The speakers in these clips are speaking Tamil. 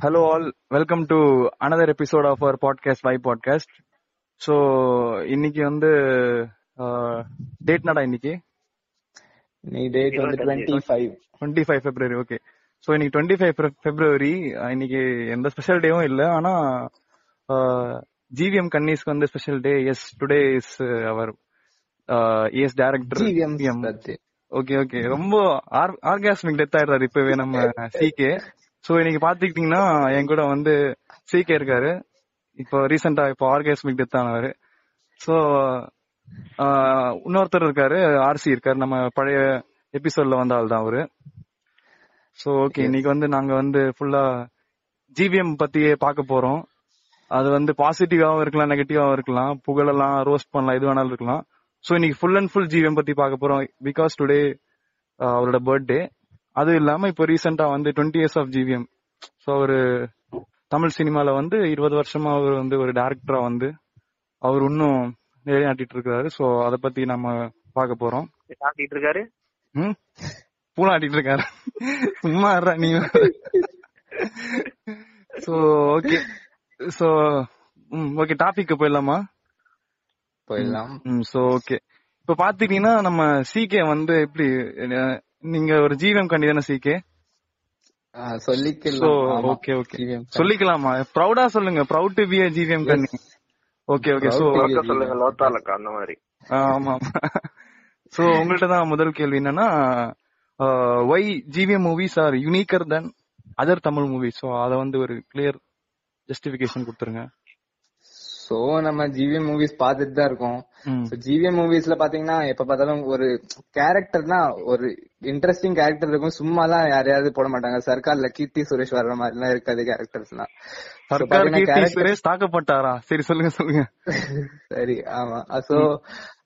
Hello all, welcome to another episode of our podcast, Why Podcast. So, இன்னைக்கு வந்து டேட் நடா இன்னைக்கு? நீ டேட் வந்து twenty five twenty five February okay so இன்னைக்கு டுவெண்ட்டி ஃபைவ் பிப்ரவரி இன்னைக்கு எந்த ஸ்பெஷல் டேவும் இல்லை. ஆனா ஜிவிஎம் கன்னிஸ்க்கு வந்து special day as today is our as director GVM okay okay ரொம்ப ஆர்காஸ்மிக் டெத் ஆயிடுறாரு இப்பவே நம்ம சிகே சோ இன்னைக்கு பாத்துக்கிட்டீங்கன்னா என் கூட வந்து சிகே இருக்காரு. இப்போ ரீசெண்டா இப்போ ஆர்காஸ்மிக் டெத் ஆனவர். சோ இன்னொருத்தர் இருக்காரு ஆர்சி இருக்காரு. நம்ம பழைய எபிசோட்ல வந்த ஆள் தான் அவரு சோ ஓகே இன்னைக்கு வந்து நாங்க வந்து ஃபுல்லா ஜிவிஎம் பத்தியே பார்க்க போறோம். அது வந்து பாசிட்டிவாவும் இருக்கலாம் நெகட்டிவாவும் இருக்கலாம். புகழெல்லாம் ரோஸ்ட் பண்ணலாம் எது வேணாலும் இருக்கலாம். சோ இன்னைக்கு ஃபுல் அண்ட் ஃபுல் ஜிவிஎம் பத்தி பார்க்க போறோம். பிகாஸ் டுடே அவரோட பர்த்டே அது இல்லாம இப்போ ரீசெண்டா வந்து twenty years of GVM so ஒரு தமிழ் சினிமால வந்து இருபது வருஷமா அவர் வந்து ஒரு டேரக்டரா வந்து அவர் இன்னும் நிலையாட்டிட்டு இருக்காரு. சோ அத பத்தி நம்ம பார்க்க போறோம். ஆட்டிட்டு இருக்காரு? ம்? பூனாட்டிட்டு இருக்காரு. சும்மா நீ. So okay so hmm okay topic போயிடலாமா? போயிடலாம். ம் சோ ஓகே இப்ப பாத்துட்டீங்கன்னா நம்ம சிகே வந்து எப்படி நீங்க ஒரு ஜிவிஎம் கண்டி தானே சிகே சொல்லிக்கலாம். Okay okay. சொல்லிக்கலாமா? ப்ரௌடா சொல்லுங்க. Proud to be a GVM கண்ணி okay okay so Proud to be லோக்கா சொல்லுங்க லோத்தாலக்கா அந்த மாதிரி. ஆமா. சோ உங்கள்ட்ட தான் முதல் கேள்வி என்னன்னா why GVM movies are uniquer than other Tamil movies so அத வந்து ஒரு கிளியர் ஜஸ்டிபிகேஷன் கொடுத்துருங்க. சோ நம்ம ஜிவிஎம் மூவிஸ் பாத்துட்டு தான் இருக்கோம். ம். ஜிவிஎம் மூவிஸ்ல பாத்தீங்கன்னா எப்ப பார்த்தாலும் ஒரு கேரக்டர்னா ஒரு இன்ட்ரெஸ்டிங் கேரக்டர் இருக்கும். சும்மாலாம் யாரையாவது போட மாட்டாங்க. சர்க்கார்ல கீர்த்தி சுரேஷ் வர்ற மாதிரி எல்லாம் இருக்காது கேரக்டர்ஸ்லாம் தாக்கப்பட்டாரா? சரி சொல்லுங்க சொல்லுங்க. சரி ஆமா. சோ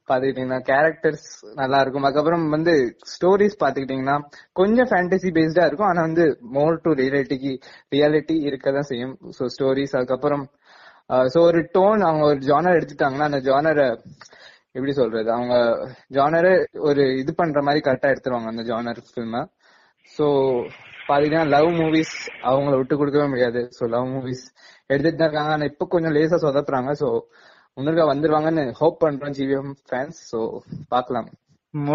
பாத்துக்கிட்டீங்கன்னா கேரக்டர்ஸ் நல்லா இருக்கும். அதுக்கப்புறம் வந்து ஸ்டோரிஸ் பாத்துக்கிட்டீங்கன்னா கொஞ்சம் ஃபேண்டசி பேஸ்டா இருக்கும். ஆனா வந்து மோர் டு ரியாலிட்டிக்கு ரியாலிட்டி இருக்கதான் செய்யும். சோ ஸ்டோரிஸ் அதுக்கப்புறம் சோ ஒரு டோன் அவங்க ஒரு ஜானர் எடுத்துட்டாங்கன்னா அந்த ஜானரை எப்படி சொல்றது? அவங்க ஜானரை ஒரு இது பண்ற மாதிரி கரெக்டா எடுத்துருவாங்க அந்த ஜானர் ஃபில்ம சோ பாத்தீங்கன்னா லவ் மூவிஸ் அவங்கள விட்டு கொடுக்கவே முடியாது. சோ லவ் மூவிஸ் எடுத்துட்டு தான் இருக்காங்க. ஆனா இப்ப கொஞ்சம் லேசா சொதப்புறாங்க. சோ முன்னூறுக்கா வந்துருவாங்கன்னு ஹோப் பண்றோம் ஜிவிஎம் ஃபேன்ஸ் சோ பாக்கலாம்.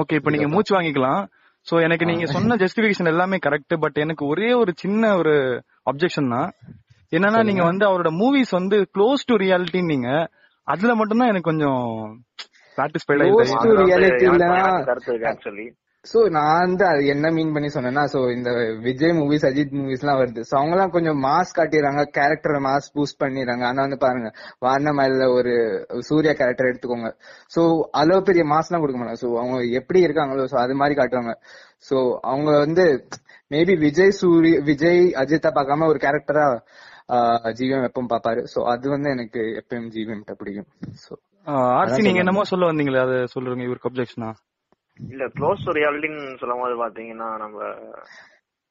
ஓகே இப்ப நீங்க மூச்சு வாங்கிக்கலாம். சோ எனக்கு நீங்க சொன்ன ஜஸ்டிபிகேஷன் எல்லாமே கரெக்ட் பட் எனக்கு ஒரே ஒரு சின்ன ஒரு அப்செக்ஷன் தான். என்னன்னா நீங்க வந்து அவரோட மூவிஸ் வந்து க்ளோஸ் டு ரியாலிட்டி நீங்க அதுல மட்டும்தான் எனக்கு கொஞ்சம் சாட்டிஸ்ஃபைடா ஆக்சுவலி சோ நான் வந்து அது என்ன மீன் பண்ணி சொன்னேன்னா சோ இந்த விஜய் மூவிஸ் அஜித் மூவிஸ் எல்லாம் வருது. சோ அவங்க எல்லாம் கொஞ்சம் மாஸ் காட்டிடுறாங்க கேரக்டர் மாஸ் பூஸ்ட் பண்ணிடுறாங்க. ஆனா வந்து பாருங்க வாரணமலையில ஒரு சூர்யா கேரக்டர் எடுத்துக்கோங்க. சோ அளவு பெரிய மாஸ் எல்லாம் கொடுக்க மாட்டாங்க. சோ அவங்க எப்படி இருக்காங்களோ சோ அது மாதிரி காட்டுவாங்க. சோ அவங்க வந்து மேபி விஜய் சூரிய விஜய் அஜித்தா பார்க்காம ஒரு கேரக்டரா ஜிவிஎம் எப்பவும் பாப்பாரு சோ அது வந்து எனக்கு எப்பயும் ஜிவிஎம் பிடிக்கும் சோ ஆர்சி நீங்க என்னமோ சொல்ல வந்தீங்களே அதை சொல்லுங்க இவருக்கு அப்செக்ஷனா இல்ல க்ளோஸ் டு ரியாலிட்டின்னு சொல்லும் போது பாத்தீங்கன்னா நம்ம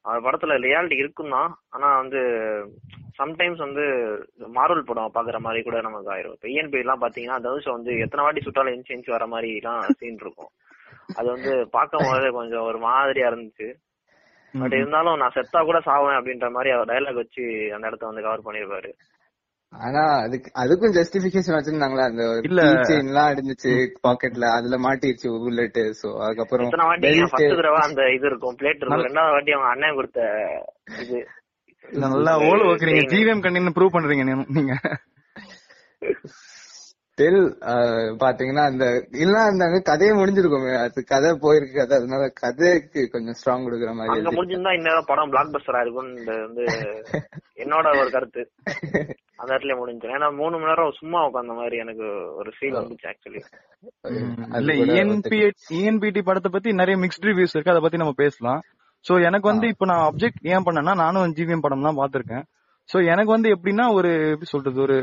அந்த படத்துல ரியாலிட்டி இருக்கும் தான் ஆனா வந்து சம்டைம்ஸ் வந்து மார்வல் படம் பாக்குற மாதிரி கூட நமக்கு ஆயிரும். இப்போ இஎன்பி எல்லாம் பாத்தீங்கன்னா தனுஷ் வந்து எத்தனை வாட்டி சுட்டாலும் எஞ்சி எஞ்சி வர மாதிரி எல்லாம் சீன் இருக்கும். அது வந்து பார்க்கும் போது கொஞ்சம் ஒரு மாதிரியா இருந்துச்சு. பட் இருந்தாலும் நான் செத்தா கூட சாவேன் அப்படின்ற மாதிரி அவர் டயலாக் வச்சு அந்த இடத்த வந்து கவர் பண்ணிருப்பாரு ஆனா அதுக்கு அதுக்கும் ஜஸ்டிபிகேஷன் வச்சிருந்தாங்களா? அந்த இல்ல. செயின் எல்லாம் இருந்துச்சு பாக்கெட்ல அதுல மாட்டிருச்சு புல்லட் சோ அதுக்கப்புறம் தடவை அந்த இது இருக்கும் பிளேட் இருக்கும். ரெண்டாவது வாட்டி அவங்க அண்ணன் கொடுத்த இது. நல்லா ஓல வைக்கிறீங்க. ஜிவிஎம் கண்டின்னு ப்ரூவ் பண்றீங்க நீங்க. அஹ், பாத்தீங்கன்னா அந்த இல்ல அந்த அங்க கதையே முடிஞ்சிருக்குமே. அது கதை போயிருக்கு கதை. அதனால கதைக்கு கொஞ்சம் ஸ்ட்ராங் கொடுக்குற மாதிரி அங்க முடிஞ்சிருந்தா இன்னும் படம் பிளாக் பஸ்டரா இருக்கும்னு வந்து என்னோட ஒரு கருத்து. அந்த இடத்துல முடிஞ்சு ஏன்னா மூணு மணி நேரம் சும்மா உட்காந்த மாதிரி எனக்கு ஒரு ஃபீல் வந்துச்சு ஆக்சுவலி இல்ல இஎன்பி இஎன்பிடி படத்தை பத்தி நிறைய மிக்ஸ்ட் ரிவ்யூஸ் இருக்கு. அதை பத்தி நம்ம பேசலாம். சோ எனக்கு வந்து இப்ப நான் அப்ஜெக்ட் ஏன் பண்ணேன்னா நானும் ஜிவிஎம் படம் தான் பாத்திருக்கேன் சோ எனக்கு வந்து எப்படின்னா ஒரு எப்படி சொல்றது ஒரு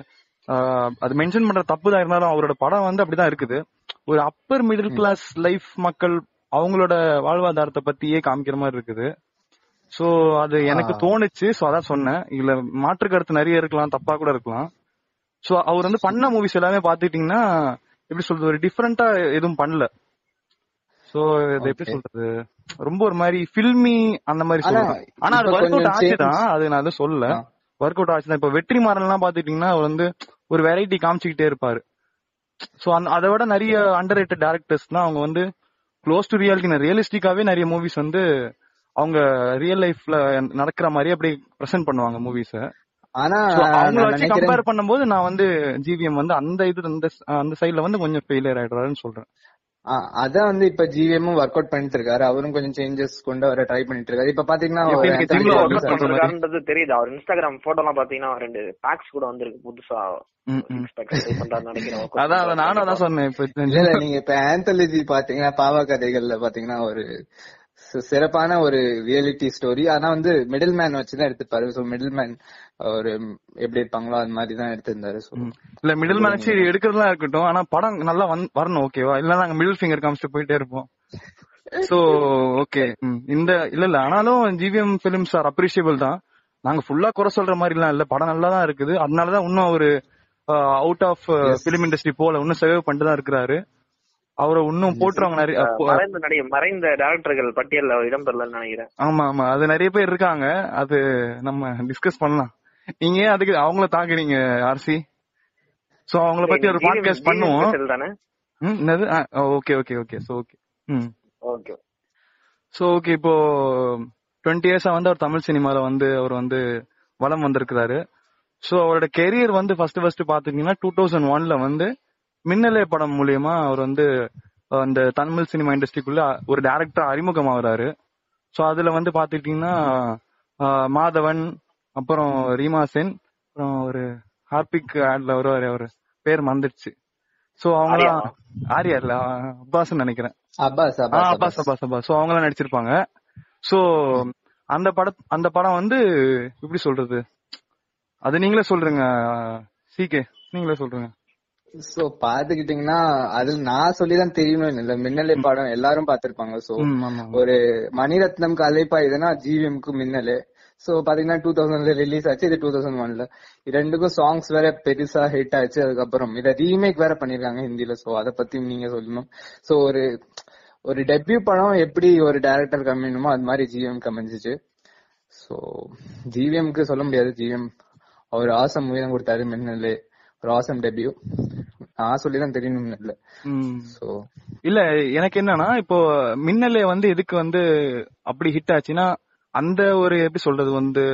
அது மென்ஷன் பண்ற தப்பு தான் இருந்தாலும் அவரோட படம் வந்து அப்படிதான் இருக்குது. ஒரு அப்பர் மிடில் கிளாஸ் லைஃப் மக்கள் அவங்களோட வாழ்வாதாரத்தை பத்தியே காமிக்கிற மாதிரி இருக்குது. சோ அது எனக்கு. தோணுச்சு சோ அதான் சொன்னேன். இதுல மாற்று கருத்து நிறைய இருக்கலாம் தப்பா கூட இருக்கலாம். சோ அவர் வந்து பண்ண மூவிஸ் எல்லாமே பாத்துக்கிட்டீங்கன்னா எப்படி சொல்றது ஒரு டிஃபரெண்டா எதுவும் பண்ணல. சோ இது எப்படி. சொல்றது ரொம்ப ஒரு மாதிரி ஃபில்மி அந்த மாதிரி சொல்லுவேன் ஆனா அது ஒர்க் அவுட் ஆச்சுதான் change- அது நான் அதை சொல்லல. ஒர்க் அவுட் ஆச்சுன்னா இப்ப வெற்றிமாறன் எல்லாம் பாத்துக்கிட்டீங்கன்னா அவர் வந்து ஒரு வெரைட்டி காமிச்சுக்கிட்டே இருப்பாரு. சோ அந்த அதை விட நிறைய அண்டர் ரேட்டட் டேரக்டர்ஸ்னா அவங்க வந்து க்ளோஸ் டு ரியாலிட்டி ரியலிஸ்டிக்காவே நிறைய மூவிஸ் வந்து அவங்க ரியல் லைஃப்ல நடக்கிற மாதிரி அப்படியே பிரசன்ட் பண்ணுவாங்க மூவிஸ ஆனா அவங்கள வச்சு கம்பேர் பண்ணும்போது நான் வந்து ஜிவிஎம் வந்து அந்த இது அந்த அந்த சைடுல வந்து கொஞ்சம் ஃபெயிலியர் ஆயிடுறாருன்னு சொல்றேன். அதான் வந்து இப்ப ஜிவிஎம் ஒர்க் அவுட் பண்ணிட்டு இருக்காரு அவரும் கொஞ்சம் சேஞ்சஸ் கொண்டு வர ட்ரை பண்ணிட்டு இருக்காரு இப்ப பாத்தீங்கன்னா தெரியுது. அவர் இன்ஸ்டாகிராம் போட்டோ எல்லாம் பாத்தீங்கன்னா ரெண்டு பேக்ஸ் கூட வந்திருக்கு புதுசா. அதான் நானும் அதான். சொன்னேன். இப்ப நீங்க இப்ப ஆந்தாலஜி பாத்தீங்கன்னா பாவா கதைகள்ல பாத்தீங்கன்னா ஒரு சிறப்பான ஒரு ரியாலிட்டி ஸ்டோரி ஆனா வந்து மிடில் மேன் வச்சுதான் எடுத்துப்பாரு. சோ மிடில் மேன் ஒரு எப்படி இருப்பாங்களோ அது மாதிரி தான் எடுத்திருந்தாரு. இல்ல மிடில் மேனேஜ் எடுக்கிறதுலாம் இருக்கட்டும். ஆனா படம் நல்லா வரணும் ஓகேவா இல்ல நாங்க மிடில் ஃபிங்கர் காமிச்சிட்டு போயிட்டே இருப்போம். சோ ஓகே இந்த இல்ல இல்ல. ஆனாலும் ஜிவிஎம் பிலிம்ஸ் ஆர் அப்ரிஷியபிள் தான். நாங்க ஃபுல்லா குறை சொல்ற மாதிரி எல்லாம் இல்ல. படம் நல்லா தான் இருக்குது. அதனாலதான் இன்னும் ஒரு அவுட் ஆஃப் பிலிம் இண்டஸ்ட்ரி போல இன்னும் சேவ் பண்ணிட்டு தான் இருக்கிறாரு. அவரை இன்னும் போட்டுருவாங்க நிறைய மறைந்த நடிகை மறைந்த டேரக்டர்கள் பட்டியல்ல இடம்பெறலன்னு நினைக்கிறேன். ஆமா ஆமா. அது நிறைய பேர் இருக்காங்க. அது நம்ம டிஸ்கஸ் பண்ணலாம். நீங்க ஏன் அதுக்கு அவங்கள தாக்குறீங்க ஆர்சி? சோ அவங்கள பத்தி ஒரு பாட்காஸ்ட் பண்ணுவோம். என்னது? Okay okay okay so okay hmm. Okay. So okay இப்போ டுவெண்ட்டி இயர்ஸா வந்து அவர் தமிழ் சினிமால வந்து அவர் வந்து வலம் வந்திருக்கிறாரு. சோ அவரோட கெரியர் வந்து ஃபர்ஸ்ட் ஃபர்ஸ்ட் பாத்துக்கிட்டீங்கன்னா டூ தௌசண்ட் ஒன்ல வந்து மின்னலே படம் மூலியமா அவர் வந்து அந்த தமிழ் சினிமா இண்டஸ்ட்ரிக்குள்ள ஒரு டேரக்டர் அறிமுகமாகறாரு. சோ அதுல வந்து பாத்துக்கிட்டீங்கன்னா மாதவன் அப்புறம் ரீமா சென் அப்புறம் ஒரு ஹார்பிக் ஆட்ல வருவாரு அவரு. பேர் மறந்துடுச்சு. சோ அவங்களாம் ஆரியா? இல்ல அப்பாஸ் நினைக்கிறேன். அப்பாஸ் அப்பாஸ் அப்பாஸ் சோ அவங்க நடிச்சிருப்பாங்க. சோ அந்த பட அந்த படம் வந்து எப்படி சொல்றது? அது நீங்களே சொல்றீங்க சிகே நீங்களே சொல்றீங்க சோ பாத்துக்கிட்டீங்கன்னா அது நான் சொல்லிதான் தெரியணும் இல்ல மின்னலே படம் எல்லாரும் பாத்திருப்பாங்க சோ. ஒரு மணிரத்னம் கலைப்பா இதுனா ஜிவிஎம்க்கு மின்னலே. சோ பாத்தீங்கன்னா டூ தௌசண்ட்ல ரிலீஸ் ஆச்சு. இது டூ தௌசண்ட் ஒன்ல ரெண்டுக்கும் சாங்ஸ் வேற பெருசா ஹிட் ஆச்சு. அதுக்கப்புறம் இத ரீமேக் வேற பண்ணிருக்காங்க ஹிந்தில. சோ அத பத்தி நீங்க சொல்லணும். சோ ஒரு ஒரு டெபியூ படம் எப்படி ஒரு டைரக்டர் கம்மினுமோ அது மாதிரி ஜிவிஎம் கமிஞ்சிச்சு சோ ஜிவிஎம்க்கு சொல்ல முடியாது. ஜிவிஎம் அவர் ஆசம் மூவி தான் கொடுத்தாரு மின்னலே. ஒரு ஆசம் டெபியூ நான் சொல்லிதான் தெரியணும் இல்ல. சோ இல்ல எனக்கு என்னன்னா இப்போ மின்னலே வந்து எதுக்கு வந்து அப்படி ஹிட் ஆச்சுன்னா அந்த ஒரு எப்படி சொல்றது வந்து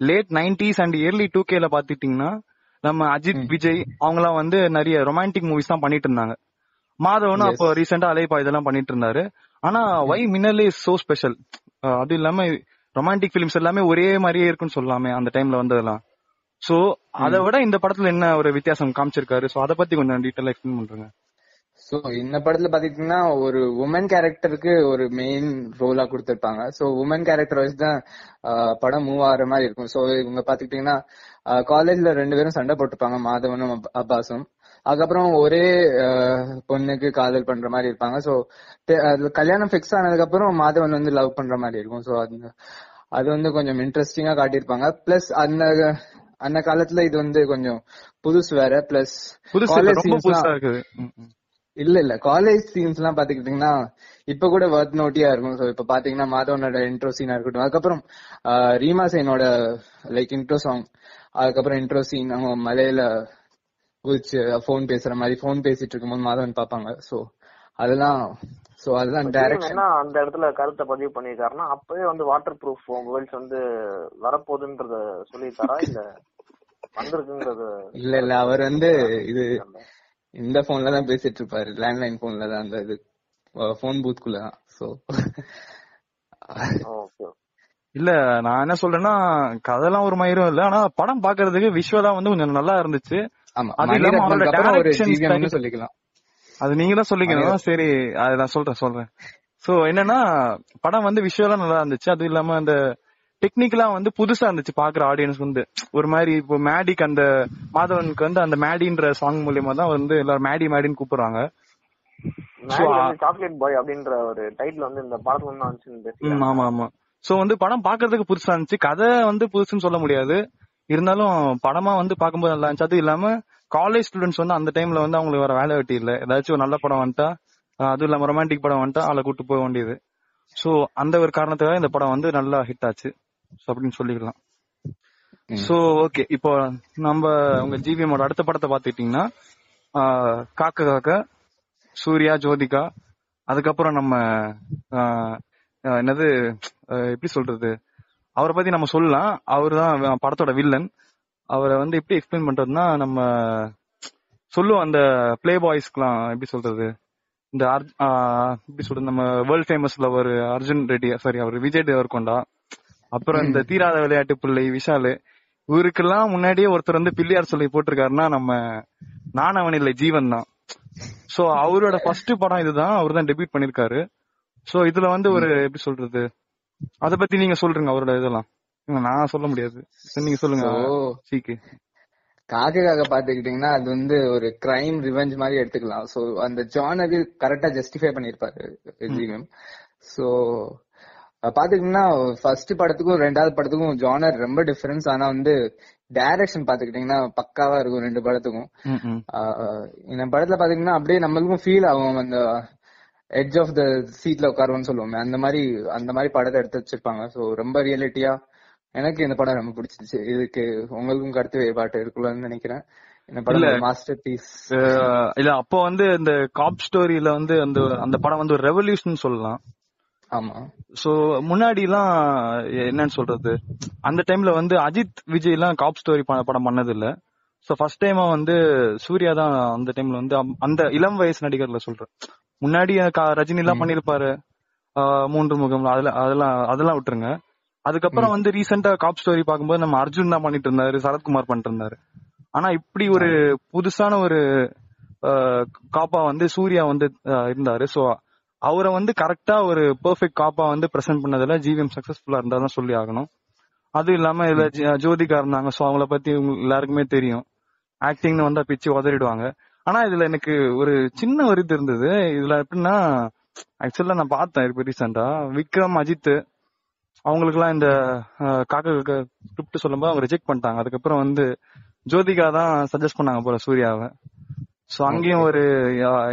late nineties and early two கேல பாத்துட்டீங்கன்னா நம்ம அஜித் விஜய் அவங்கலாம் வந்து நிறைய ரொமான்டிக் மூவிஸ் தான் பண்ணிட்டு இருந்தாங்க. மாதவனும். அப்போ ரீசெண்டா அலைப்பா இதெல்லாம் பண்ணிட்டு இருந்தாரு. ஆனா why Minnale is so special அது இல்லாம ரொமான்டிக் பிலிம்ஸ் எல்லாமே ஒரே மாதிரியே இருக்குன்னு சொல்லலாமே அந்த டைம்ல வந்ததெல்லாம். சோ அதை விட இந்த படத்துல என்ன ஒரு வித்தியாசம் காமிச்சிருக்காரு? சோ அத பத்தி கொஞ்சம் டீட்டெயிலா எக்ஸ்பிளைன் பண்றேங்க. சோ இந்த படத்துல பாத்தீங்கன்னா ஒரு உமன் கேரக்டருக்கு ஒரு மெயின் ரோலா கொடுத்திருப்பாங்க. சோ உமன் கேரக்டர் வச்சு தான் படம் மூவ் ஆகுற மாதிரி இருக்கும். சோ இவங்க பாத்துக்கிட்டீங்கன்னா காலேஜ்ல ரெண்டு பேரும் சண்டை போட்டுப்பாங்க. மாதவனும் அப்- அப்பாஸும். அதுக்கப்புறம் ஒரே பொண்ணுக்கு காதல் பண்ற மாதிரி இருப்பாங்க. சோ கல்யாணம் பிக்ஸ் ஆனதுக்கு அப்புறம் மாதவன் வந்து லவ் பண்ற மாதிரி இருக்கும். சோ அது அது வந்து கொஞ்சம் இன்ட்ரெஸ்டிங்கா காட்டியிருப்பாங்க. பிளஸ் அந்த அந்த காலத்துல இது வந்து கொஞ்சம் புதுசு வேற பிளஸ் இல்ல. இல்ல காலேஜ் சீன்ஸ் எல்லாம் பாத்துக்கிட்டீங்கன்னா இப்ப கூட வர்த் நோட்டியா இருக்கும். சோ இப்ப பாத்தீங்கன்னா மாதவனோட இன்ட்ரோ சீனா இருக்கட்டும். அதுக்கப்புறம் ரீமா சேனோட லைக் இன்ட்ரோ சாங் அதுக்கப்புறம் இன்ட்ரோ சீன் அவங்க மலையில குதிச்சு போன் பேசுற மாதிரி போன் பேசிட்டு இருக்கும்போது மாதவன் பாப்பாங்க. சோ அதெல்லாம் சோ அதெல்லாம் ஜிவிஎம் டைரக்ஷன் என்ன அந்த இடத்துல கருத்தை பதிவு பண்ணிருக்காருன்னா அப்பவே வந்து வாட்டர் ப்ரூஃப் மொபைல்ஸ் வந்து வரப்போகுதுன்றத சொல்லியிருக்காரா? இல்ல வந்திருக்குங்கிறது இல்ல இல்ல. அவர் வந்து இது இந்த போன்ல தான் பேசிட்டு இருப்பாரு லேண்ட்லைன் போன்ல தான் அந்த இது. போன் பூத்குள்ள தான். சோ ஓகே இல்ல நான் என்ன சொல்றேன்னா கதைலாம் ஒரு மயிரும் இல்ல. ஆனா படம் பாக்குறதுக்கு விஷுவலா வந்து கொஞ்சம் நல்லா இருந்துச்சு. ஆமா. அது இல்லாம அவரோட சொல்லிக்கலாம். அது நீங்க தான் சொல்லிக்கணும் சரி அது நான் சொல்றேன் சொல்றேன். சோ என்னன்னா படம் வந்து விஷுவலா நல்லா இருந்துச்சு. அது இல்லாம அந்த டெக்னிக்கலா வந்து புதுசா இருந்துச்சு பாக்குற ஆடியன்ஸ் வந்து. ஒரு மாதிரி இப்போ மேடிக்கு அந்த மாதவனுக்கு வந்து அந்த மேடின்ற சாங் மூலியமா தான் வந்து எல்லாரும் மேடி மேடின்னு கூப்பிடுறாங்க. சாக்லேட் பாய் அப்படின்ற ஒரு டைட்டில் வந்து இந்த படத்துல ஆமா ஆமா. சோ வந்து படம் பாக்குறதுக்கு புதுசா இருந்துச்சு. கதை வந்து புதுசுன்னு சொல்ல முடியாது. இருந்தாலும் படமா வந்து பார்க்கும்போது நல்லா இருந்துச்சு. அது இல்லாம காலேஜ் ஸ்டூடெண்ட்ஸ் வந்து அந்த டைம்ல வந்து அவங்களுக்கு வேற வேலை வெட்டி இல்ல. ஏதாச்சும் ஒரு நல்ல படம் வந்துட்டா அதுவும் இல்லாம ரொமான்டிக் படம் வந்துட்டா அவளை கூட்டு போக வேண்டியது. சோ அந்த ஒரு காரணத்துக்காக இந்த படம் வந்து நல்லா ஹிட் ஆச்சு. அப்படின்னு சொல்லிக்கலாம். சோ ஓகே இப்போ நம்ம உங்க ஜிவிஎமோட அடுத்த படத்தை பாத்துக்கிட்டீங்கன்னா காக்க காக்க சூர்யா ஜோதிகா அதுக்கப்புறம் நம்ம என்னது எப்படி சொல்றது? அவரை பத்தி நம்ம சொல்லலாம். அவர் தான் படத்தோட வில்லன் அவரை வந்து எப்படி எக்ஸ்பிளைன் பண்றதுன்னா நம்ம சொல்லுவோம் அந்த பிளே பாய்ஸ்க்குலாம் எப்படி சொல்றது? இந்த எப்படி சொல்றது? நம்ம வேர்ல்ட் ஃபேமஸ்ல ஒரு அர்ஜுன் ரெட்டி சாரி அவர் விஜய் தேவர்கொண்டா அப்புறம் இந்த தீராத விளையாட்டு பிள்ளை விஷாலு இவருக்கெல்லாம் முன்னாடியே ஒருத்தர் வந்து பிள்ளையார் சொல்லி போட்டிருக்காருன்னா நம்ம நானவன் இல்லை ஜீவன் தான். சோ அவரோட ஃபர்ஸ்ட் படம் இதுதான் அவர் தான் டெபியூட் பண்ணிருக்காரு. சோ இதுல வந்து ஒரு எப்படி சொல்றது? அத பத்தி நீங்க சொல்றீங்க அவரோட இதெல்லாம். நான் சொல்ல முடியாது. நீங்க சொல்லுங்க. சீக்கு. காக்கக்காக பாத்துக்கிட்டீங்கன்னா அது வந்து ஒரு கிரைம் ரிவெஞ்ச் மாதிரி எடுத்துக்கலாம். சோ அந்த ஜானரு கரெக்டா ஜஸ்டிஃபை பண்ணிருப்பாரு ஜிவிஎம் சோ பாத்துக்கிட்டீங்கன்னா ஃபர்ஸ்ட் படத்துக்கும் ரெண்டாவது படத்துக்கும் ஜானர் ரொம்ப டிஃபரன்ஸ் ஆனா வந்து டைரக்ஷன் பாத்துக்கிட்டீங்கன்னா பக்காவா இருக்கும் ரெண்டு படத்துக்கும். இந்த படத்துல பாத்தீங்கன்னா அப்படியே நம்மளுக்கும் ஃபீல் ஆகும். அந்த எட்ஜ் ஆஃப் த சீட்ல உட்காருவோம்னு சொல்லுவோமே. அந்த மாதிரி அந்த மாதிரி படத்தை எடுத்து வச்சிருப்பாங்க. சோ ரொம்ப ரியலிட்டியா எனக்கு இந்த படம் ரொம்ப பிடிச்சிருச்சு இதுக்கு உங்களுக்கும் கருத்து வேறுபாட்டு இருக்குல்லன்னு நினைக்கிறேன். இல்ல. அப்போ வந்து இந்த காப் ஸ்டோரியில வந்து அந்த அந்த படம் வந்து ஒரு ரெவல்யூஷன் சொல்லலாம். ஆமா. சோ முன்னாடி எல்லாம் என்னன்னு சொல்றது? அந்த டைம்ல வந்து அஜித் விஜய் எல்லாம் காப் ஸ்டோரி படம் பண்ணது இல்ல சோ ஃபர்ஸ்ட் டைமா வந்து சூர்யா தான் அந்த டைம்ல வந்து அந்த இளம் வயசு நடிகர்ல சொல்றேன் முன்னாடி ரஜினி எல்லாம் பண்ணிருப்பாரு மூன்று முகம் அதெல்லாம் அதெல்லாம் அதெல்லாம் விட்டுருங்க. அதுக்கப்புறம் வந்து ரீசெண்டா காப் ஸ்டோரி பார்க்கும்போது நம்ம அர்ஜுன் தான் பண்ணிட்டு இருந்தாரு சரத்குமார் பண்ணிட்டு இருந்தாரு. ஆனா இப்படி ஒரு புதுசான ஒரு காப்பா வந்து சூர்யா வந்து இருந்தாரு. சோ அவரை வந்து கரெக்டா ஒரு பெர்ஃபெக்ட் காப்பா வந்து பிரசன்ட் பண்ணதுல ஜிவிஎம் சக்சஸ்ஃபுல்லா இருந்தா தான் சொல்லி ஆகணும். அதுவும் இல்லாம இதுல ஜோதிகா இருந்தாங்க. சோ அவங்கள பத்தி எல்லாருக்குமே தெரியும். ஆக்டிங்னு வந்தா பிச்சு உதறிடுவாங்க. ஆனா இதுல எனக்கு ஒரு சின்ன ஒரு இது இருந்தது. இதுல எப்படின்னா ஆக்சுவலா நான் பார்த்தேன் இப்ப ரீசெண்டா விக்ரம் அஜித் அவங்களுக்குலாம் இந்த காக்கா ஸ்கிரிப்ட் சொல்லும்போது அவங்க ரிஜெக்ட் பண்ணிட்டாங்க. அதுக்கப்புறம் வந்து ஜோதிகா தான் சஜஸ்ட் பண்ணாங்க போல சூர்யாவை. சோ அங்கேயும் ஒரு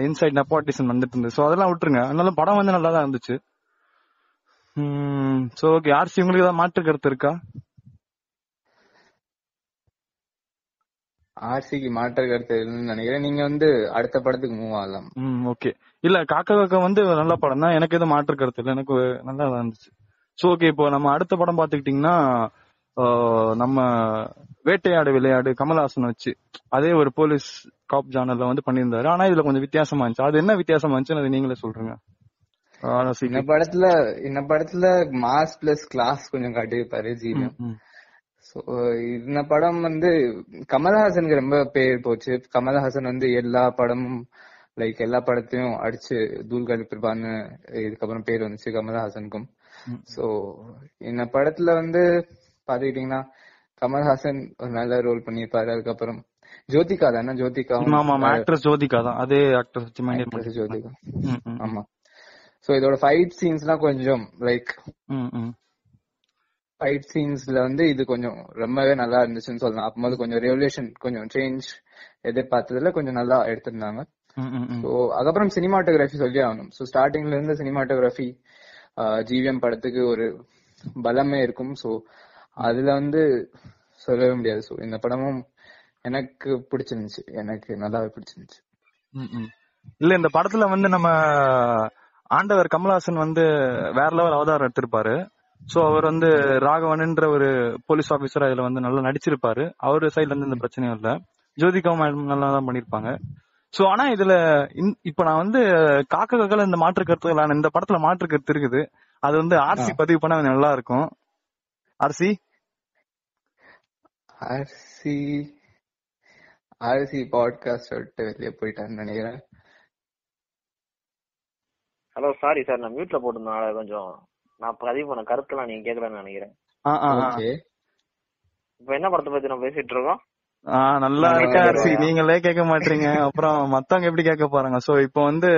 இன்சைட் நெப்பாட்டிசம் வந்துட்டு இருந்தது சோ அதெல்லாம் விட்டுருங்க. அதனால படம் வந்து நல்லா தான் இருந்துச்சு சோ ஓகே ஆர்சி உங்களுக்கு ஏதாவது மாற்று கருத்து இருக்கா? ஆர்சிக்கு மாற்ற கருத்து நினைக்கிறேன். நீங்க வந்து அடுத்த படத்துக்கு மூவ் ஆகலாம். ஓகே இல்ல காக்கா காக்கா வந்து நல்ல படம் தான் எனக்கு எதுவும் மாற்று கருத்து இல்லை. எனக்கு நல்லா இருந்துச்சு. சோ ஓகே இப்போ நம்ம அடுத்த படம் பாத்துக்கிட்டீங்கன்னா நம்ம வேட்டையாடு விளையாடு கமல்ஹாசன் வச்சு அதே ஒரு போலீஸ் காப் ஜானர்ல வந்து பண்ணியிருந்தாரு ஆனா இதுல கொஞ்சம் வித்தியாசமா இருந்துச்சு அது என்ன வித்தியாசமா இருந்துச்சுன்னு அது நீங்களே சொல்றீங்க இந்த. படத்துல இந்த படத்துல மாஸ் பிளஸ் கிளாஸ் கொஞ்சம் காட்டியிருப்பாரு. சோ இந்த படம் வந்து கமல்ஹாசனுக்கு ரொம்ப பேர் போச்சு கமல்ஹாசன் வந்து எல்லா படமும் லைக் எல்லா படத்தையும் அடிச்சு தூள் கழிப்பிருப்பான்னு இதுக்கப்புறம் பேர் வந்துச்சு கமல்ஹாசனுக்கும். சோ இந்த படத்துல வந்து பாத்துக்கிட்டீங்கன்னா கமல்ஹாசன் ஒரு நல்ல ரோல் பண்ணியிருப்பாரு. அதுக்கப்புறம் ஜோதிகா தானே? ஜோதிகா ஆமா ஆமா ஆக்ட்ரஸ் ஜோதிகா தான். அதே ஆக்ட்ரஸ் வச்சு மைண்ட் ஜோதிகா. ஆமா. சோ இதோட ஃபைட் சீன்ஸ்லாம் கொஞ்சம் லைக் ஃபைட் சீன்ஸ்ல வந்து இது கொஞ்சம் ரொம்பவே நல்லா இருந்துச்சுன்னு சொல்லலாம். அப்போது கொஞ்சம் ரெவல்யூஷன் கொஞ்சம் சேஞ்ச் எதிர்பார்த்ததுல கொஞ்சம் நல்லா எடுத்திருந்தாங்க. ஸோ அதுக்கப்புறம் சினிமாட்டோகிராஃபி சொல்லி ஆகணும். ஸோ ஸ்டார்டிங்ல இருந்து சினிமாட்டோகிராஃபி ஜிவிஎம் படத்துக்கு ஒரு பலமே இருக்கும். ஸோ அதுல வந்து சொல்லவே முடியாது. ஸோ இந்த படமும் எனக்கு பிடிச்சிருந்துச்சு. எனக்கு நல்லாவே பிடிச்சிருந்துச்சு. இல்ல இந்த படத்துல வந்து நம்ம ஆண்டவர் கமலஹாசன் வந்து வேற லெவல் அவதாரம் எடுத்திருப்பாரு. சோ அவர் வந்து ராகவன்ன்ற ஒரு போலீஸ் ஆபீசரா இதுல வந்து நல்லா நடிச்சிருப்பாரு. அவரு சைடுல இருந்து இந்த பிரச்சனையும் இல்ல. ஜோதிகா மேடம் நல்லா தான் பண்ணிருப்பாங்க. சோ ஆனா இதுல இப்ப நான் வந்து காக்க காக்கல இந்த மாற்று கருத்துகள் இந்த படத்துல மாற்று கருத்து இருக்குது. அது வந்து ஆர்சி பதிவு பண்ணா நல்லா இருக்கும் ஆர்சி ஆர்சி ஆர்சி பாட்காஸ்ட் விட்டு வெளியே போயிட்டான்னு நினைக்கிறேன். ஹலோ சாரி சார் நான் மியூட்ல போட்டிருந்தனால கொஞ்சம் நான் பதிவு பண்ண கருத்துலாம் நீங்க கேட்கலன்னு நினைக்கிறேன். ஆ ஆ ஆ. ஓகே இப்ப என்ன படத்தை பத்தி நம்ம பேசிட்டு இருக்கோம்? ஆ நல்லா இருக்கா ஆர்சி நீங்களே கேட்க மாட்டீங்க. அப்புறம் மத்தவங்க எப்படி கேட்க போறாங்க? சோ இப்போ வந்து